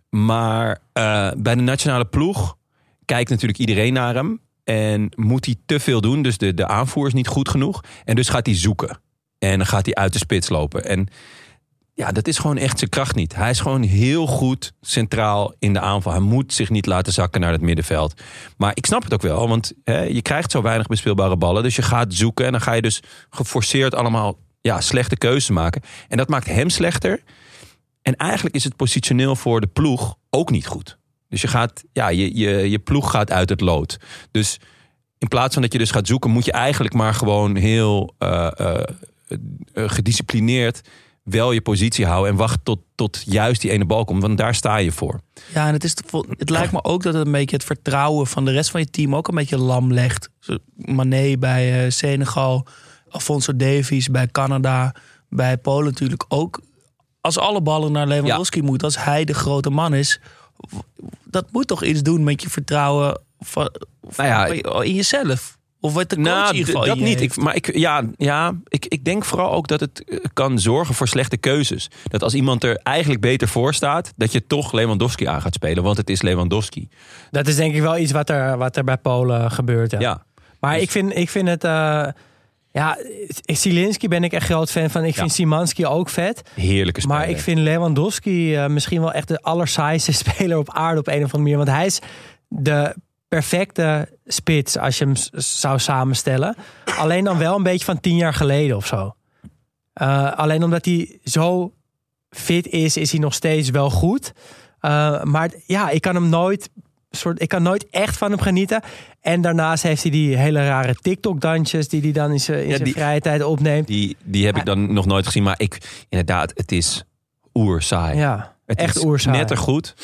Maar eh, bij de nationale ploeg kijkt natuurlijk iedereen naar hem. En moet hij te veel doen. Dus de, de aanvoer is niet goed genoeg. En dus gaat hij zoeken. En dan gaat hij uit de spits lopen. En ja, dat is gewoon echt zijn kracht niet. Hij is gewoon heel goed centraal in de aanval. Hij moet zich niet laten zakken naar het middenveld. Maar ik snap het ook wel, want hè, je krijgt zo weinig bespeelbare ballen. Dus je gaat zoeken en dan ga je dus geforceerd allemaal ja, slechte keuzes maken. En dat maakt hem slechter. En eigenlijk is het positioneel voor de ploeg ook niet goed. Dus je, gaat, ja, je, je, ploeg gaat uit het lood. Dus in plaats van dat je dus gaat zoeken, moet je eigenlijk maar gewoon heel eh, eh, gedisciplineerd wel je positie houden en wacht tot, tot juist die ene bal komt. Want daar sta je voor. Ja, en het, is, het lijkt me ook dat het een beetje het vertrouwen van de rest van je team ook een beetje lam legt. Mané bij eh, Senegal, Alfonso Davies bij Canada, bij Polen natuurlijk ook. Als alle ballen naar Lewandowski moeten, als hij de grote man is, dat moet toch iets doen met je vertrouwen van, van- Nou ja, in jezelf. Of wat de coach Nou, in ieder geval dat niet. heeft. Ik, maar ik, ja, ja ik, ik denk vooral ook dat het eh, kan zorgen voor slechte keuzes. Dat als iemand er eigenlijk beter voor staat, dat je toch Lewandowski aan gaat spelen. Want het is Lewandowski. Dat is denk ik wel iets wat er, wat er bij Polen gebeurt. Ja. Ja. Maar Dus- ik, vind, ik vind het... eh ja, Zielinski ben ik echt groot fan van. Ik vind Ja. Simanski ook vet. Heerlijke speler. Maar ik vind Lewandowski eh, misschien wel echt de allersaaiste speler op aarde op een of andere manier. Want hij is de perfecte spits als je hem zou samenstellen. Alleen dan wel een beetje van tien jaar geleden of zo. Eh, alleen omdat hij zo fit is, is hij nog steeds wel goed. Eh, maar ja, ik kan hem nooit soort, ik kan nooit echt van hem genieten. En daarnaast heeft hij die hele rare TikTok-dansjes die hij dan in zijn, in Ja, die- vrije tijd opneemt. Die, die heb ik dan nog nooit gezien. Maar ik, inderdaad, het is oerzaai. Ja, het echt is oerzaai. Net er goed,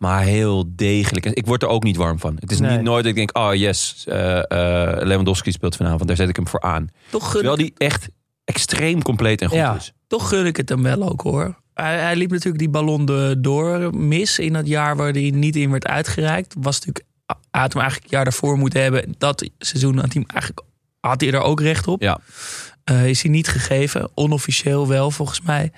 maar heel degelijk. Ik word er ook niet warm van. Het is Nee. niet nooit dat ik denk, oh yes, eh, eh, Lewandowski speelt vanavond. Daar zet ik hem voor aan. Toch Terwijl die echt extreem compleet en goed Ja. is. toch gun ik het hem wel ook hoor. Hij, hij liep natuurlijk die ballon door mis in het jaar waar hij niet in werd uitgereikt. Was natuurlijk, hij had hem eigenlijk het jaar daarvoor moeten hebben. Dat seizoen had hij, eigenlijk, had hij er ook recht op. Ja. Eh, is hij niet gegeven. Onofficieel wel volgens mij.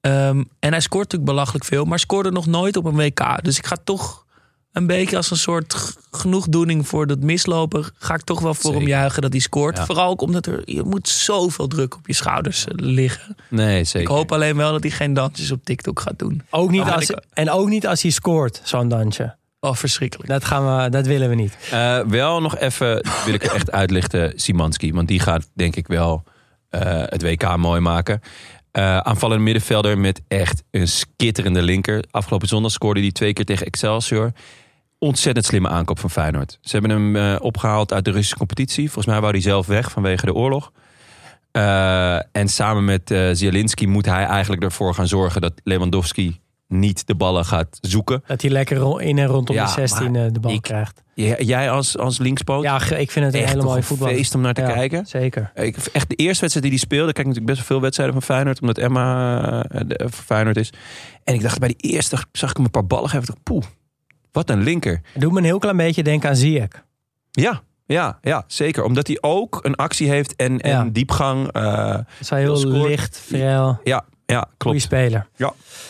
Ehm, en hij scoort natuurlijk belachelijk veel. Maar scoorde nog nooit op een WK. Dus ik ga toch een beetje als een soort genoegdoening voor dat mislopen. Ga ik toch wel voor hem juichen dat hij scoort. Ja. Vooral ook omdat er je moet zoveel druk op je schouders eh, liggen. Nee, Ik zeker. hoop alleen wel dat hij geen dansjes op TikTok gaat doen. Ook niet Oh, als, ik- en ook niet als hij scoort, zo'n dansje. Oh, verschrikkelijk. Dat, gaan we, dat willen we niet. Eh, wel nog even, wil ik er echt uitlichten, Simanski. Want die gaat denk ik wel eh, het WK mooi maken. Eh aanvallende middenvelder met echt een skitterende linker. Afgelopen zondag scoorde hij twee keer tegen Excelsior. Ontzettend slimme aankoop van Feyenoord. Ze hebben hem eh, opgehaald uit de Russische competitie. Volgens mij wou hij zelf weg vanwege de oorlog. Eh, en samen met Zielinski moet hij eigenlijk ervoor gaan zorgen... dat Lewandowski niet de ballen gaat zoeken. Dat hij lekker in en rondom Ja, de 16 maar eh, de bal ik- krijgt. Jij als, als linkspoot? Ja, ik vind het een echt hele toch mooie een voetbal. feest om naar te Ja, kijken. Zeker. Ik, echt de eerste wedstrijd die hij speelde, kijk natuurlijk best wel veel wedstrijden van Feyenoord, omdat Emma eh, de, voor Feyenoord is. En ik dacht bij die eerste zag ik hem een paar ballen geven. Ik dacht, Poeh, wat een linker. Het doet me een heel klein beetje denken aan Ziyech. Ja, ja, ja, zeker. Omdat hij ook een actie heeft en, en Ja. diepgang. eh, is wel heel scoort. licht, vrij. ja, Ja, Goeie klopt. speler.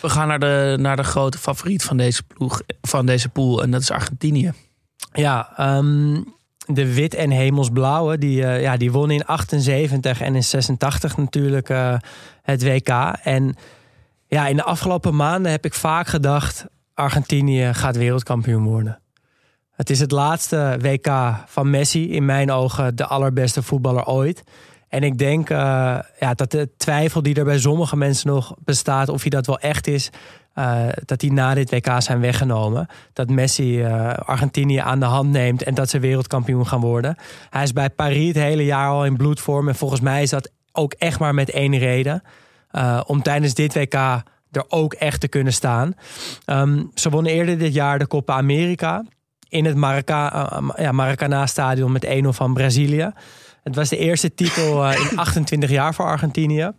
We gaan naar de, naar de grote favoriet van deze ploeg, van deze pool. En dat is Argentinië. Ja, ehm, de wit en hemelsblauwe, die, eh, ja, die won in 78 en in 86 natuurlijk eh, het WK. En ja, in de afgelopen maanden heb ik vaak gedacht, Argentinië gaat wereldkampioen worden. Het is het laatste WK van Messi, in mijn ogen de allerbeste voetballer ooit. En ik denk eh, ja, dat de twijfel die er bij sommige mensen nog bestaat, of hij dat wel echt is, eh, dat die na dit WK zijn weggenomen. Dat Messi eh, Argentinië aan de hand neemt en dat ze wereldkampioen gaan worden. Hij is bij Paris het hele jaar al in bloedvorm. En volgens mij is dat ook echt maar met één reden. om tijdens dit WK er ook echt te kunnen staan. Ehm, ze wonnen eerder dit jaar de Copa America. In het Maracana-stadion met 1-0 van Brazilië. Het was de eerste titel eh, in 28 jaar voor Argentinië.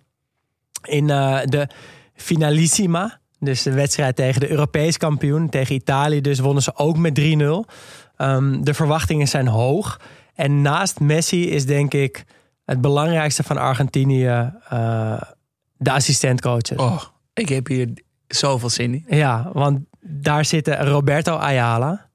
In eh, de Finalissima, dus de wedstrijd tegen de Europees kampioen, tegen Italië, dus wonnen ze ook met 3-0. Ehm, de verwachtingen zijn hoog. En naast Messi is denk ik het belangrijkste van Argentinië eh, de assistentcoaches. Oh, ik heb hier zoveel zin in. Ja, want daar zitten Roberto Ayala,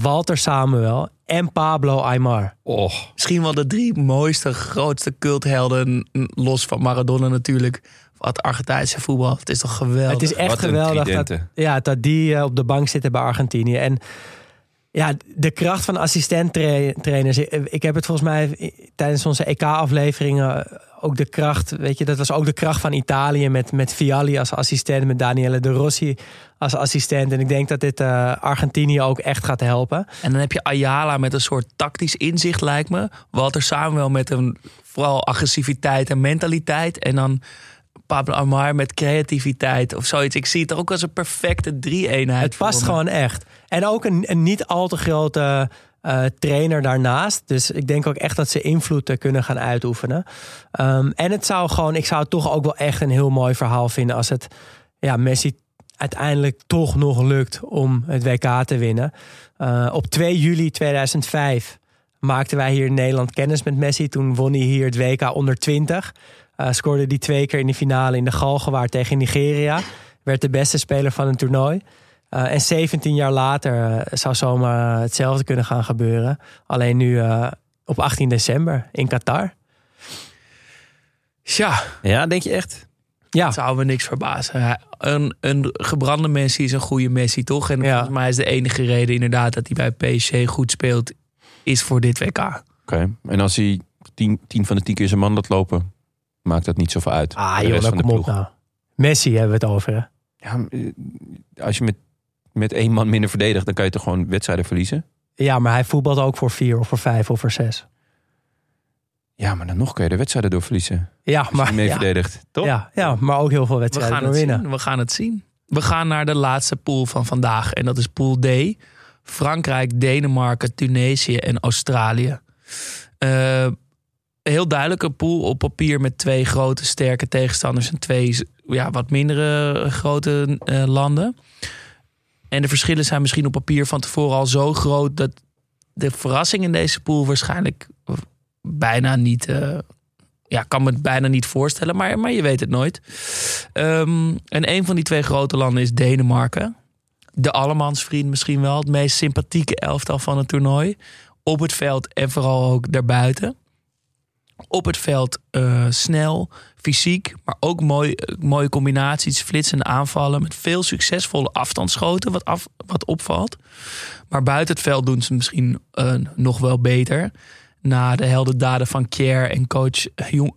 Walter Samuel en Pablo Aymar. Och, Misschien wel de drie mooiste, grootste culthelden. Los van Maradona natuurlijk. Wat Argentijnse voetbal. Het is toch geweldig. Het is echt Wat geweldig dat, ja, dat die eh, op de bank zitten bij Argentinië. En ja, de kracht van assistenttrainers. Ik ik heb het volgens mij tijdens onze EK-afleveringen ook de kracht. Weet je, dat was ook de kracht van Italië met, met Vialli als assistent, met Daniele De Rossi als assistent. En ik denk dat dit eh, Argentinië ook echt gaat helpen. En dan heb je Ayala met een soort tactisch inzicht, lijkt me. Walter Samuel met een vooral agressiviteit en mentaliteit. En dan Pablo Amar met creativiteit of zoiets. Ik zie het ook als een perfecte drie-eenheid. Het past gewoon echt. En ook een, een niet al te grote eh, trainer daarnaast. Dus ik denk ook echt dat ze invloed eh, kunnen gaan uitoefenen. Ehm, en het zou gewoon, ik zou het toch ook wel echt een heel mooi verhaal vinden als het ja, Messi uiteindelijk toch nog lukt om het WK te winnen. Eh, op 2 juli 2005 maakten wij hier in Nederland kennis met Messi. Toen won hij hier het WK onder 20. Eh, scoorde hij twee keer in de finale in de Galgenwaard tegen Nigeria. Werd de beste speler van het toernooi. Uh, en 17 jaar later uh, zou zomaar hetzelfde kunnen gaan gebeuren. Alleen nu uh, op 18 december in Qatar. Tja, ja, denk je echt? Ja, zou me niks verbazen. Een, een gebrande Messi is een goede Messi, toch? En Ja. volgens mij is de enige reden inderdaad dat hij bij PSG goed speelt... is voor dit WK. Oké. En als hij tien, tien van de tien keer zijn man laat lopen, maakt dat niet zoveel uit. ah De joh, dan van de kom op ploeg. nou. Messi hebben we het over. Hè? Ja, eh, als je met, met één man minder verdedigt, dan kan je toch gewoon wedstrijden verliezen? Ja, maar hij voetbalt ook voor vier of voor vijf of voor zes. Ja, maar dan nog kun je de wedstrijden door verliezen. Ja, maar, mee ja, verdedigt. Toch? ja, ja, maar ook heel veel We wedstrijden gaan, door het winnen. zien. we gaan het zien. We gaan naar de laatste pool van vandaag. En dat is pool D. Frankrijk, Denemarken, Tunesië en Australië. Eh, heel duidelijk een pool op papier met twee grote sterke tegenstanders en twee ja, wat mindere grote eh, landen. En de verschillen zijn misschien op papier van tevoren al zo groot dat de verrassing in deze pool waarschijnlijk bijna niet. eh, ja, kan me het bijna niet voorstellen, maar, maar je weet het nooit. Ehm, en een van die twee grote landen is Denemarken. De allemansvriend misschien wel. Het meest sympathieke elftal van het toernooi. Op het veld en vooral ook daarbuiten. Op het veld eh, snel, fysiek, maar ook mooi, eh, mooie combinaties, flitsende aanvallen met veel succesvolle afstandsschoten, wat, af, wat opvalt. Maar buiten het veld doen ze misschien eh, nog wel beter. Na de heldendaden van Kier en coach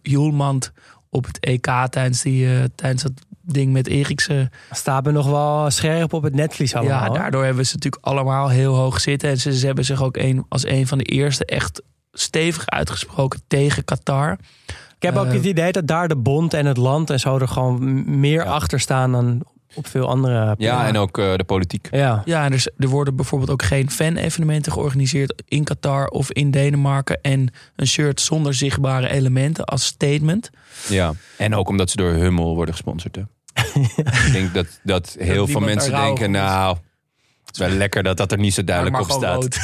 Hjulmand op het EK tijdens, die, tijdens dat ding met Eriksen. Staan we nog wel scherp op het netvlies allemaal. Ja, daardoor hebben ze natuurlijk allemaal heel hoog zitten. En ze, ze hebben zich ook een, als een van de eerste echt stevig uitgesproken tegen Qatar. Ik heb ook Eh, het idee dat daar de bond en het land en zo er gewoon meer achter staan dan op veel andere Ja, en ook eh, de politiek. Ja, Ja, en er, er worden bijvoorbeeld ook geen fan-evenementen georganiseerd in Qatar of in Denemarken. En een shirt zonder zichtbare elementen als statement. Ja. En ook omdat ze door Hummel worden gesponsord. Hè? Ik denk dat, dat heel veel mensen denken, nou, het is wel lekker dat dat er niet zo duidelijk op staat.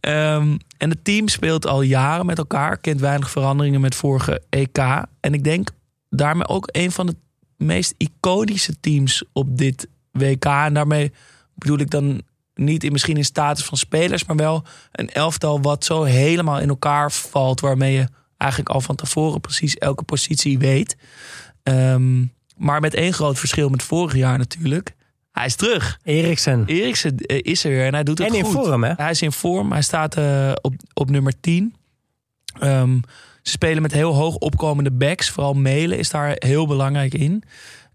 Ehm, en het team speelt al jaren met elkaar. Kent weinig veranderingen met vorige EK. En ik denk daarmee ook een van de meest iconische teams op dit WK. En daarmee bedoel ik dan niet in, misschien in status van spelers, maar wel een elftal wat zo helemaal in elkaar valt, waarmee je eigenlijk al van tevoren precies elke positie weet. Ehm, maar met één groot verschil met vorig jaar natuurlijk. Hij is terug. Eriksen. Eriksen eh, is er weer en hij doet het En in goed. vorm, hè? Hij is in vorm. Hij staat eh, op, op nummer 10. Ehm, ze spelen met heel hoog opkomende backs. Vooral Melen is daar heel belangrijk in.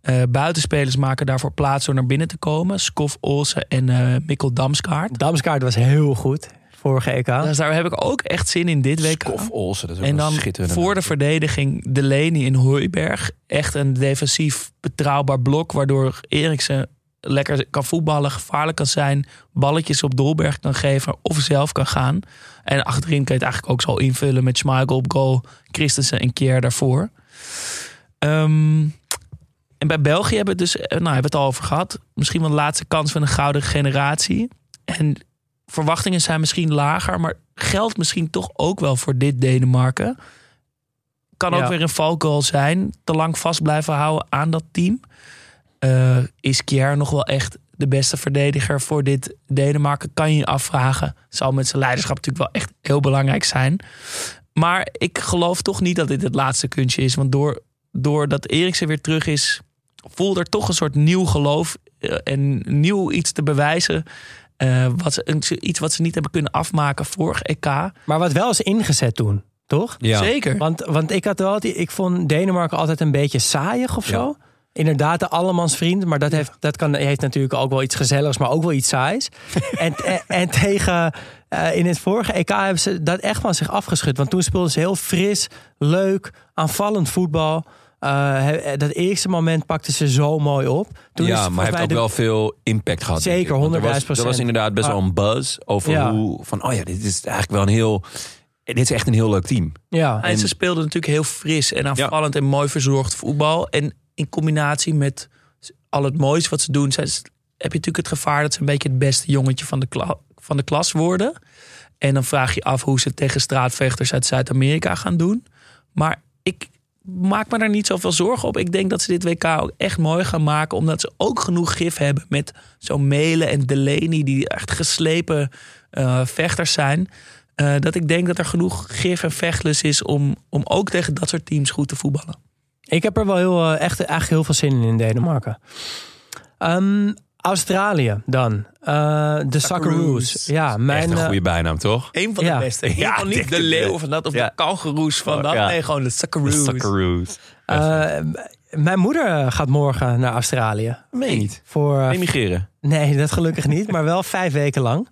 Eh, buitenspelers maken daarvoor plaats door naar binnen te komen. Skof Olsen en eh Mikkel Damskaart. Damskaart was heel goed. Vorige EK. Dus daar heb ik ook echt zin in dit week. Kof Olsen, dat is ook En dan voor de verdediging Delaney in Hooiberg. Echt een defensief betrouwbaar blok. Waardoor Eriksen lekker kan voetballen, gevaarlijk kan zijn. Balletjes op Dolberg kan geven of zelf kan gaan. En achterin kan je het eigenlijk ook zo invullen met Schmeichel op goal. Christensen en Kier daarvoor. Ehm, en bij België hebben we het dus, eh, nou, hebben we het al over gehad. Misschien wel de laatste kans van een gouden generatie. En verwachtingen zijn misschien lager, maar geldt misschien toch ook wel voor dit Denemarken. Kan ook Ja. weer een valkuil zijn. Te lang vast blijven houden aan dat team. Eh, is Kjaer nog wel echt de beste verdediger voor dit Denemarken? Kan je je afvragen. Zal met zijn leiderschap natuurlijk wel echt heel belangrijk zijn. Maar ik geloof toch niet dat dit het laatste kunstje is. Want door, doordat Eriksen weer terug is, voelt er toch een soort nieuw geloof eh, en nieuw iets te bewijzen. eh, wat ze, iets wat ze niet hebben kunnen afmaken vorig EK. Maar wat wel is ingezet toen, toch? Ja. Zeker. Want, want ik had wel, ik vond Denemarken altijd een beetje saaiig of zo. Inderdaad, de allemansvriend. Maar dat, heeft, dat kan, heeft natuurlijk ook wel iets gezelligs, maar ook wel iets saais. en, en, en tegen eh, in het vorige EK hebben ze dat echt van zich afgeschud. Want toen speelden ze heel fris, leuk, aanvallend voetbal. Eh, he- dat eerste moment pakten ze zo mooi op. Toen is ja, volgens maar heeft ook de- wel veel impact gehad. Zeker, denk ik. Want er was- 100.000%. Er was inderdaad best wel een buzz over Ja. hoe... Van, oh ja, dit is eigenlijk wel een heel... Dit is echt een heel leuk team. Ja, En ze speelden natuurlijk heel fris en aanvallend en mooi verzorgd voetbal. En in combinatie met al het moois wat ze doen, heb je natuurlijk het gevaar dat ze een beetje het beste jongetje van de, van de klas worden. En dan vraag je af hoe ze tegen straatvechters uit Zuid-Amerika gaan doen. Maar ik maak me daar niet zoveel zorgen op. Ik denk dat ze dit WK ook echt mooi gaan maken. Omdat ze ook genoeg gif hebben met zo'n Melen en Delaney. Die echt geslepen eh, vechters zijn. Eh, dat ik denk dat er genoeg gif en vechtlust is om, om ook tegen dat soort teams goed te voetballen. Ik heb er wel heel, eh, echt eigenlijk heel veel zin in in Denemarken. Ehm, Australië dan. Eh, de Socceroos. Ja, mijn, echt een eh, goede bijnaam, toch? Een van Ja. de beste. Ja, niet de leeuw van dat of Ja. de kangeroes van dat. Ja. Nee, gewoon de Socceroos. Socceroos. Mijn moeder gaat morgen naar Australië. Meen niet. Voor, eh, Emigreren. nee, dat gelukkig niet, maar wel vijf weken lang.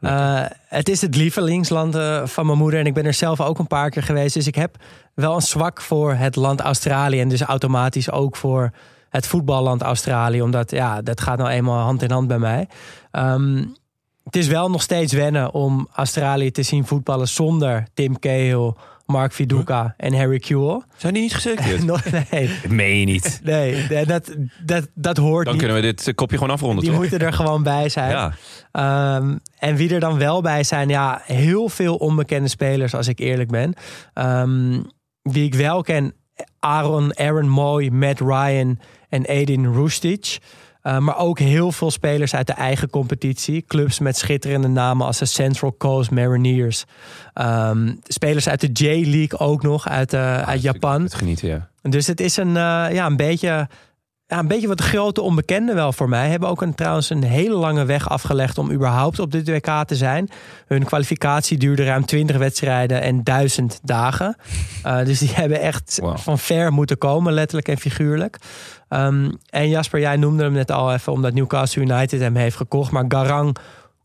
Eh, het is het lievelingsland van mijn moeder en ik ben er zelf ook een paar keer geweest. Dus ik heb wel een zwak voor het land Australië en dus automatisch ook voor het voetballand Australië. Omdat ja, dat gaat nou eenmaal hand in hand bij mij. Ehm, het is wel nog steeds wennen om Australië te zien voetballen zonder Tim Cahill, Mark Viduka en Harry Kewell. Zijn die niet geselecteerd? Nee, Dat meen je niet. nee, dat, dat, dat hoort Dan niet. kunnen we dit eh, kopje gewoon afronden, Die toch? moeten er gewoon bij zijn. Ja. Ehm, en wie er dan wel bij zijn, ja, heel veel onbekende spelers, als ik eerlijk ben. Ehm, wie ik wel ken, Aaron, Aaron Moy, Matt Ryan en Edin Rustic. Eh, maar ook heel veel spelers uit de eigen competitie. Clubs met schitterende namen als de Central Coast Mariners. Ehm, spelers uit de J-League ook nog, uit, eh, uit Japan. Het genieten, ja. Dus het is een, eh, ja, een beetje. Ja, een beetje wat grote onbekende wel voor mij. Hebben ook een, trouwens een hele lange weg afgelegd om überhaupt op dit WK te zijn. Hun kwalificatie duurde ruim 20 wedstrijden en 1000 dagen. Dus die hebben echt Wow. van ver moeten komen, letterlijk en figuurlijk. Ehm, en Jasper, jij noemde hem net al even omdat Newcastle United hem heeft gekocht. Maar Garang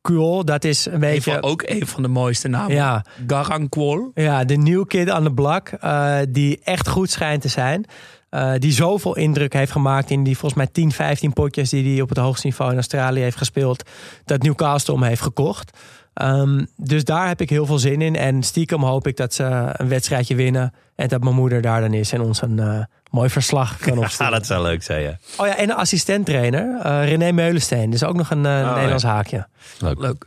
Kuol, dat is een beetje... Even ook een van de mooiste namen. Ja, Garang Kwol. ja, de new kid aan de blak. eh, die echt goed schijnt te zijn. Eh, die zoveel indruk heeft gemaakt in die volgens mij 10, 15 potjes die hij op het hoogste niveau in Australië heeft gespeeld. Dat Newcastle hem heeft gekocht. Ehm, dus daar heb ik heel veel zin in. En stiekem hoop ik dat ze een wedstrijdje winnen. En dat mijn moeder daar dan is en ons een eh, mooi verslag kan Ja, opsturen. dat zou leuk zijn, ja. Oh ja, en een assistent-trainer, eh, René Meulensteen. Dus ook nog een eh, Nederlands haakje. Leuk.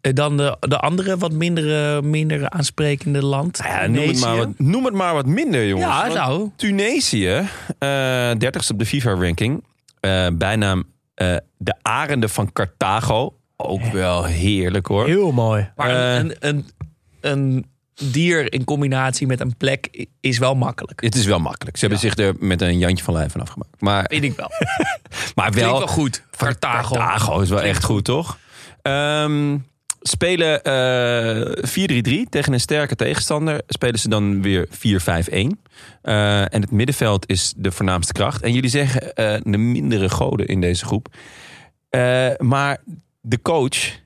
Eh, Dan de, de andere wat minder, minder aansprekende land. Nou Ja, noem, het maar wat, noem het maar wat minder, jongens. Ja, Want nou. Tunesië, eh 30ste op de FIFA-ranking. Eh, bijnaam eh, de Arenden van Carthago. Ook wel heerlijk hoor. Heel mooi. Maar Eh. een, een, een dier in combinatie met een plek is wel makkelijk. Het is wel makkelijk. Ze hebben zich er met een Jantje van Lijf van afgemaakt. Maar, Vind ik wel. maar wel, wel goed. Carthago. Carthago is wel echt goed, toch? Ehm, spelen eh 4-3-3 tegen een sterke tegenstander. Spelen ze dan weer 4-5-1. Eh, en het middenveld is de voornaamste kracht. En jullie zeggen eh, de mindere goden in deze groep. Eh, maar de coach,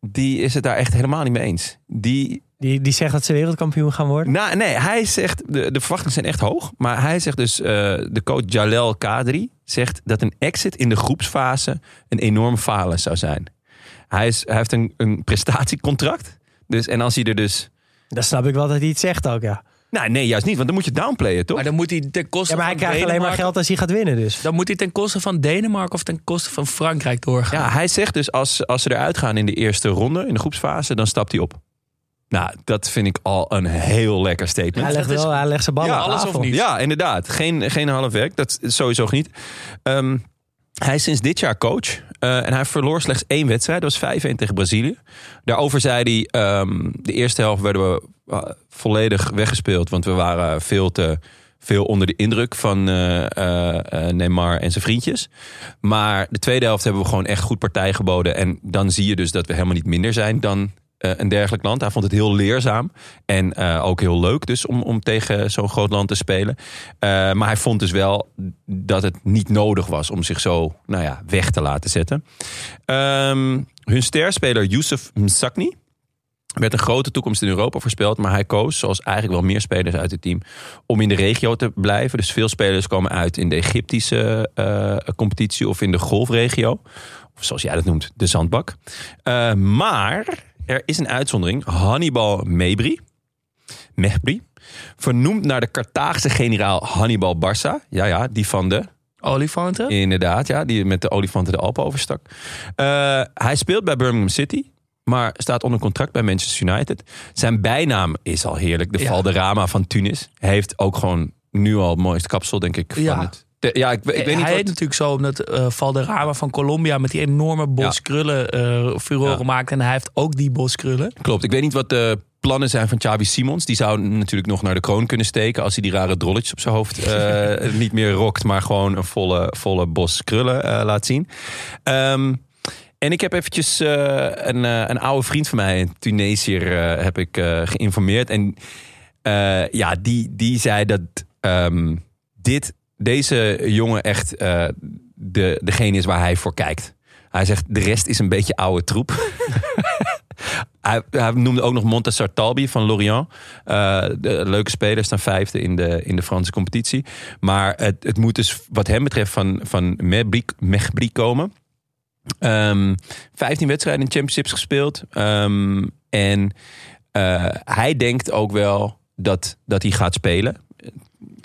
die is het daar echt helemaal niet mee eens. Die Die, die zegt dat ze wereldkampioen gaan worden. nou, nee, hij zegt, de, de verwachtingen zijn echt hoog. Maar hij zegt dus, eh, de coach Jalel Kadri zegt dat een exit in de groepsfase een enorm falen zou zijn. Hij, is, hij heeft een, een prestatiecontract. Dus, en als hij er dus... Dan snap ik wel dat hij het zegt ook, ja. Nou, nee, juist niet, want dan moet je downplayen, toch? Maar dan moet hij ten koste Ja, maar hij van krijgt alleen maar Denemarken- geld als hij gaat winnen dus. Dan moet hij ten koste van Denemarken of ten koste van Frankrijk doorgaan. Ja, hij zegt dus, als, als ze eruit gaan in de eerste ronde, in de groepsfase, dan stapt hij op. Nou, dat vind ik al een heel lekker statement. Hij legt, dat is- wel, hij legt zijn ballen Ja, op alles of tafel. niet? Ja, inderdaad. Geen, geen half werk. Dat is sowieso niet. Ehm, hij is sinds dit jaar coach. eh, en hij verloor slechts één wedstrijd. Dat was 5-1 tegen Brazilië. Daarover zei hij... ehm, de eerste helft werden we eh, volledig weggespeeld. Want we waren veel te veel onder de indruk van eh, Neymar en zijn vriendjes. Maar de tweede helft hebben we gewoon echt goed partij geboden. En dan zie je dus dat we helemaal niet minder zijn dan een dergelijk land. Hij vond het heel leerzaam en eh, ook heel leuk dus om, om tegen zo'n groot land te spelen. Eh, maar hij vond dus wel dat het niet nodig was om zich zo nou ja, weg te laten zetten. Ehm, hun sterspeler Youssef Msakni werd een grote toekomst in Europa voorspeld. Maar hij koos, zoals eigenlijk wel meer spelers uit het team, om in de regio te blijven. Dus veel spelers komen uit in de Egyptische eh, competitie of in de golfregio. Of zoals jij dat noemt, de zandbak. Eh, maar er is een uitzondering. Hannibal Mebri. Mehbri. Vernoemd naar de Carthaagse generaal Hannibal Barca. Ja, ja, die van de Olifanten? Inderdaad, ja, die met de olifanten de Alpen overstak. Eh, hij speelt bij Birmingham City, maar staat onder contract bij Manchester United. Zijn bijnaam is al heerlijk, de Ja. Valderrama van Tunis. Hij heeft ook gewoon nu al het mooiste kapsel, denk ik. Van Ja. het, de- ja, ik, ik weet niet hij heet wat... natuurlijk zo omdat eh Valderrama van Colombia met die enorme bos Ja. krullen eh furoren Ja. maakt. En hij heeft ook die bos krullen. Klopt, ik weet niet wat de plannen zijn van Xavi Simons. Die zou natuurlijk nog naar de kroon kunnen steken... als hij die rare drolletjes op zijn hoofd eh, niet meer rokt... maar gewoon een volle, volle bos krullen laat zien. Ehm, en ik heb eventjes een, een oude vriend van mij, een Tunesiër, heb ik geïnformeerd. En ja, die, die zei dat ehm, dit, deze jongen echt eh, de, degene is waar hij voor kijkt. Hij zegt, de rest is een beetje oude troep. hij, noemde ook nog Montassar Talbi van Lorient. Eh, de leuke speler, staan vijfde in de, in de Franse competitie. Maar het, het moet dus wat hem betreft van, van Mehbri komen. Ehm 15 wedstrijden in championships gespeeld. Ehm, en eh, hij denkt ook wel dat, dat hij gaat spelen.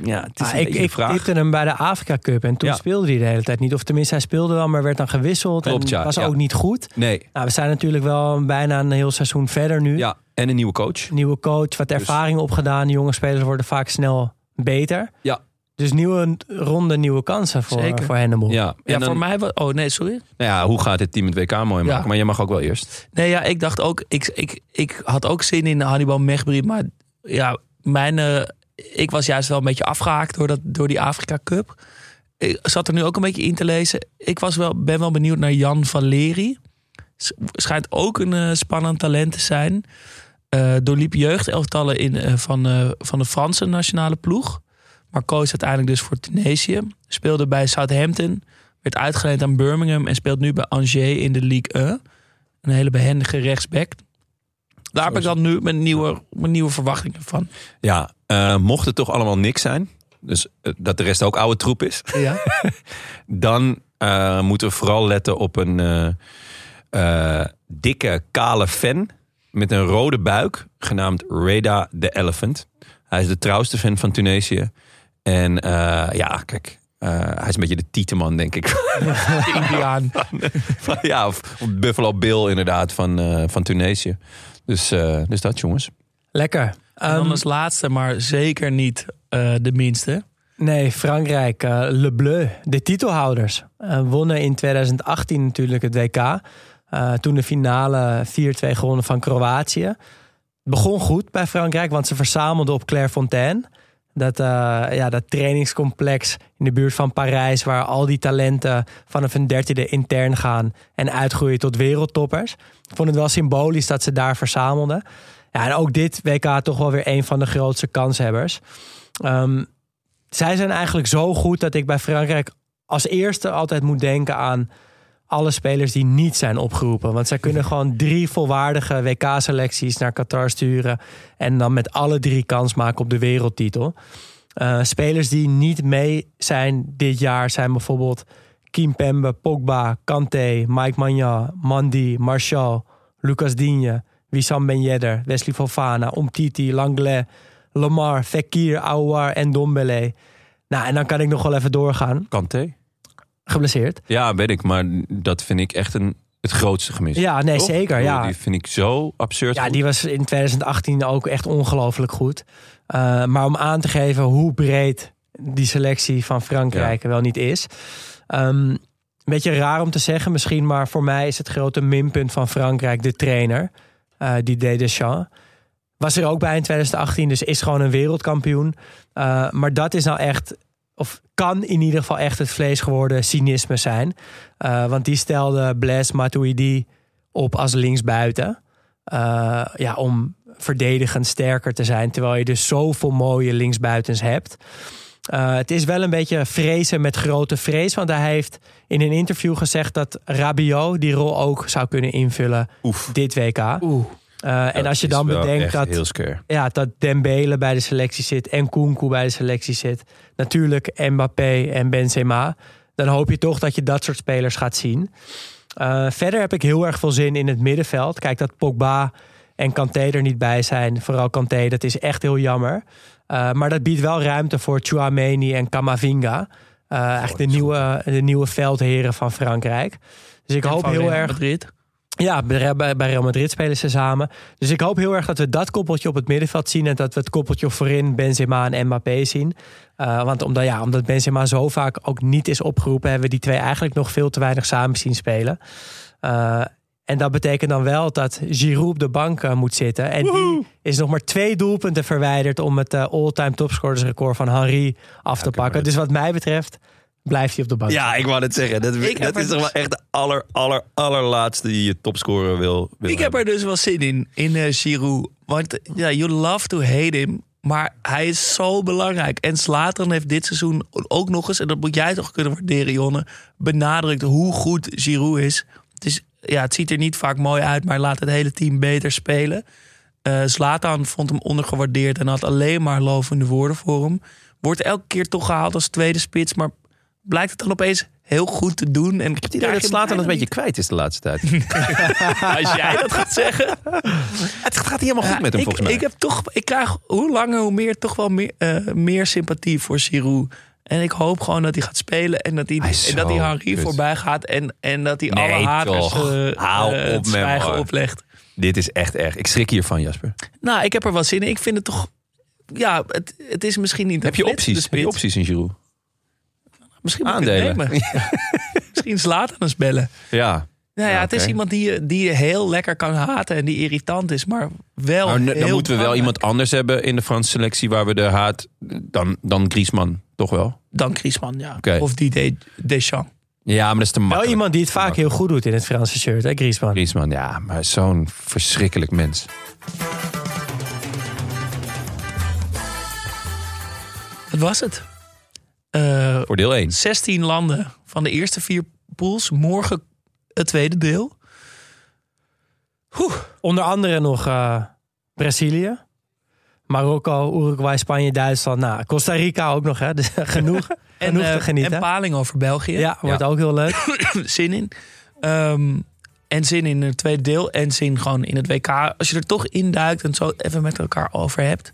Ja, het is Ah, een ik ik vraag. tipte hem bij de Afrika Cup en toen Ja. speelde hij de hele tijd niet. Of tenminste, hij speelde wel, maar werd dan gewisseld Klopt, en ja, was ja. ook niet goed. Nee, Nou, we zijn natuurlijk wel bijna een heel seizoen verder nu. ja, en een nieuwe coach. Nieuwe coach, wat ervaring opgedaan. De jonge spelers worden vaak snel beter. Ja. Dus nieuwe ronde, nieuwe kansen voor, Zeker. voor Hannibal. Ja, Ja, dan- voor mij was... Oh, nee, sorry. Nou ja, hoe gaat dit team het WK mooi maken? Ja. Maar jij mag ook wel eerst. Nee, ja, ik dacht ook... Ik, ik, ik had ook zin in Hannibal Mechbri. Maar ja, mijn... ik was juist wel een beetje afgehaakt door, dat, door die Afrika Cup. Ik zat er nu ook een beetje in te lezen. Ik was wel, ben wel benieuwd naar Jan Valeri. Schijnt ook een eh, spannend talent te zijn. Eh doorliep jeugdelftallen in, eh, van, van de Franse nationale ploeg. Maar koos uiteindelijk dus voor Tunesië. Speelde bij Southampton. Werd uitgeleend aan Birmingham. En speelt nu bij Angers in de Ligue 1. Een hele behendige rechtsback. Daar heb ik dan nu mijn nieuwe, mijn nieuwe verwachtingen van. Ja, eh, mocht het toch allemaal niks zijn, dus eh, dat de rest ook oude troep is, Ja. dan eh, moeten we vooral letten op een dikke, kale fan met een rode buik, genaamd Reda the Elephant. Hij is de trouwste fan van Tunesië. En ja, kijk, eh, hij is een beetje de tieteman, denk ik. De Indiaan. Van- ja, of, of Buffalo Bill inderdaad van, eh, van Tunesië. Dus, eh, dus dat, jongens. Lekker. En dan Ehm, als laatste, maar zeker niet eh, de minste. Nee, Frankrijk, eh, Le Bleu, de titelhouders. wonnen in 2018 natuurlijk het WK. Eh, toen de finale 4-2 gewonnen van Kroatië. Het begon goed bij Frankrijk, want ze verzamelden op Clairefontaine. Dat, eh, ja, dat trainingscomplex in de buurt van Parijs... waar al die talenten vanaf hun dertiende intern gaan... en uitgroeien tot wereldtoppers. Ik vond het wel symbolisch dat ze daar verzamelden. Ja, en ook dit WK toch wel weer een van de grootste kanshebbers. Ehm, zij zijn eigenlijk zo goed dat ik bij Frankrijk als eerste altijd moet denken aan alle spelers die niet zijn opgeroepen. Want zij kunnen gewoon drie volwaardige WK-selecties naar Qatar sturen. En dan met alle drie kans maken op de wereldtitel. Eh, spelers die niet mee zijn dit jaar zijn bijvoorbeeld Kimpembe, Pogba, Kanté, Mike Magnan, Mandy, Martial, Lucas Digne, Wissam Ben Yedder, Wesley Fofana, Umtiti, Langlais, Lamar, Fekir, Aouar en Dombele. Nou, en dan kan ik nog wel even doorgaan. Kanté? Geblesseerd. Ja, weet ik. Maar dat vind ik echt een, het grootste gemis. Ja, nee, Toch? zeker. Bedoel, Ja. Die vind ik zo absurd Ja, goed. die was in 2018 ook echt ongelooflijk goed. Uh, maar om aan te geven hoe breed die selectie van Frankrijk wel niet is. Um, een beetje raar om te zeggen misschien, maar voor mij is het grote minpunt van Frankrijk de trainer, uh, Didier Deschamps. Was er ook bij in 2018, dus is gewoon een wereldkampioen. Uh, maar dat is nou echt, of kan in ieder geval echt het vlees geworden cynisme zijn. Uh, want die stelde Blaise Matuidi op als linksbuiten. Uh, ja, om verdedigend sterker te zijn. Terwijl je dus zoveel mooie linksbuitens hebt. Uh, het is wel een beetje vrezen met grote vrees. Want hij heeft in een interview gezegd dat Rabiot die rol ook zou kunnen invullen Oef. dit WK. Oeh. Uh, en als je dan bedenkt dat, ja, dat Dembele bij de selectie zit en Kunku bij de selectie zit. Natuurlijk Mbappé en Benzema. Dan hoop je toch dat je dat soort spelers gaat zien. Uh, verder heb ik heel erg veel zin in het middenveld. Kijk dat Pogba en Kanté er niet bij zijn. Vooral Kanté, dat is echt heel jammer. Uh, maar dat biedt wel ruimte voor Chouameni en Camavinga. Uh, eigenlijk de nieuwe, de nieuwe veldheren van Frankrijk. Dus ik En hoop heel erg... Madrid. Ja, bij, bij Real Madrid spelen ze samen. Dus ik hoop heel erg dat we dat koppeltje op het middenveld zien. En dat we het koppeltje voorin Benzema en Mbappé zien. Uh, want omdat, ja, omdat Benzema zo vaak ook niet is opgeroepen... hebben we die twee eigenlijk nog veel te weinig samen zien spelen. Uh, en dat betekent dan wel dat Giroud op de bank uh, moet zitten. En die is nog maar twee doelpunten verwijderd... om het uh, all-time topscorersrecord van Henry af ja, te pakken. Dus wat mij betreft blijft hij op de bank. Ja, ik wou het zeggen. Dat, Ik dat is toch dus- wel echt de aller, aller, allerlaatste die je topscorer wil, wil Ik heb er dus wel zin in, in uh, Giroud. Want ja, you love to hate him. Maar hij is zo belangrijk. En Slatan heeft dit seizoen ook nog eens... en dat moet jij toch kunnen waarderen, Jonne... benadrukt hoe goed Giroud is. Het, is, ja, het ziet er niet vaak mooi uit... maar laat het hele team beter spelen. Uh, Zlatan vond hem ondergewaardeerd... en had alleen maar lovende woorden voor hem. Wordt elke keer toch gehaald als tweede spits... maar blijkt het dan opeens heel goed te doen. En Ik heb dat Slatan een beetje kwijt is de laatste tijd. Als jij dat gaat zeggen. het gaat helemaal goed Ja, met hem ik, volgens mij. Ik, heb toch, ik krijg hoe langer hoe meer toch wel meer, uh, meer sympathie voor Giroud. En ik hoop gewoon dat hij gaat spelen en dat hij, en dat hij Henri kut. voorbij gaat. En, en dat hij Nee, alle haters uh, uh, op zwijgen oplegt. Dit is echt erg. Ik schrik hiervan, Jasper. Nou, ik heb er wel zin in. Ik vind het toch... Ja, het, het is misschien niet... Heb je opties? Heb je opties in Giroud? Misschien moet ik Aandelen. het nemen. misschien slaat eens bellen. Ja. Nou ja, Ja, het is iemand die je, die je heel lekker kan haten en die irritant is, maar wel. Maar dan moeten we wel iemand anders hebben in de Franse selectie waar we de haat dan, dan Griezmann. Toch wel? Dan Griezmann, ja. Of die De- Deschamps. Ja, maar dat is te Wel makkelijk. iemand die het vaak heel goed doet in het Franse shirt, hè, Griezmann? Griezmann, ja, maar zo'n verschrikkelijk mens. Dat was het. Eh, Voor deel 1. 16 landen van de eerste vier pools. Morgen het tweede deel. Oeh, Onder andere nog eh, Brazilië, Marokko, Uruguay, Spanje, Duitsland. Nou, Costa Rica ook nog, hè? Dus genoeg, en, genoeg eh, te genieten. en paling over België. ja, wordt ook heel leuk. Zin in. Ehm, en zin in het tweede deel en zin gewoon in het WK. Als je er toch induikt en het zo even met elkaar over hebt,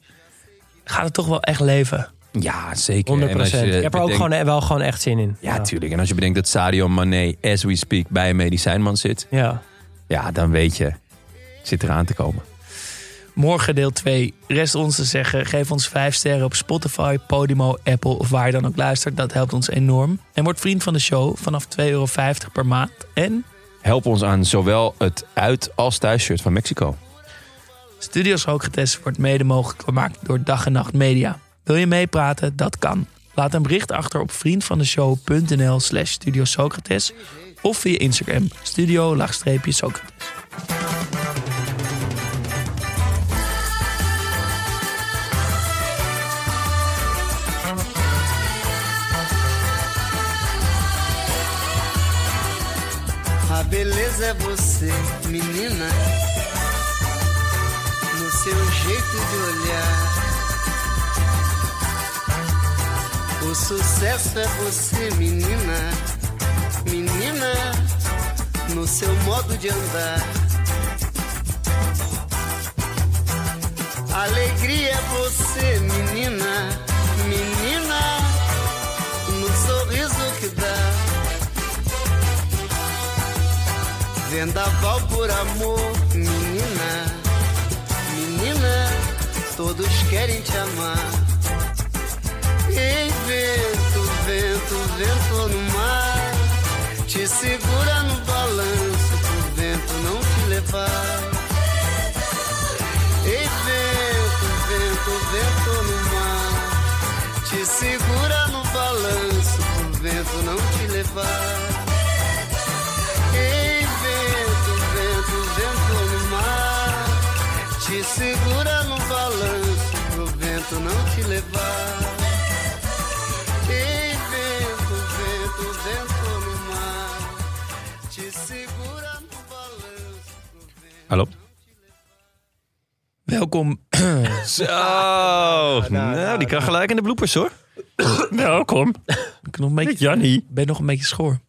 gaat het toch wel echt leven. Ja, zeker. 100 En als je Ik heb er ook gewoon, wel gewoon echt zin in. Ja, tuurlijk. En als je bedenkt dat Sadio Mane, as we speak, bij een medicijnman zit. Ja. Ja, dan weet je, het zit eraan te komen. Morgen deel 2. Rest ons te zeggen, geef ons 5 sterren op Spotify, Podimo, Apple of waar je dan ook luistert. Dat helpt ons enorm. En word vriend van de show vanaf 2,50 euro per maand. En Help ons aan zowel het uit- als thuisshirt van Mexico. Studio Socrates wordt mede mogelijk gemaakt door Dag en Nacht Media. Wil je meepraten? Dat kan. Laat een bericht achter op vriendvandeshow.nl slash Studio Socrates of via Instagram studio-socrates. A beleza é você, menina, no seu jeito de olhar. Sucesso é você, menina, menina, no seu modo de andar. Alegria é você, menina, menina, no sorriso que dá. Vendaval por amor, menina, menina, todos querem te amar. Ei, vento, vento, vento no mar, te segura no balanço pro vento não te levar. Hallo? Welkom. Zo, nou, die kan gelijk in de bloepers hoor. Welkom. Ik ben nog een beetje, Jannie. ben nog een beetje schoor.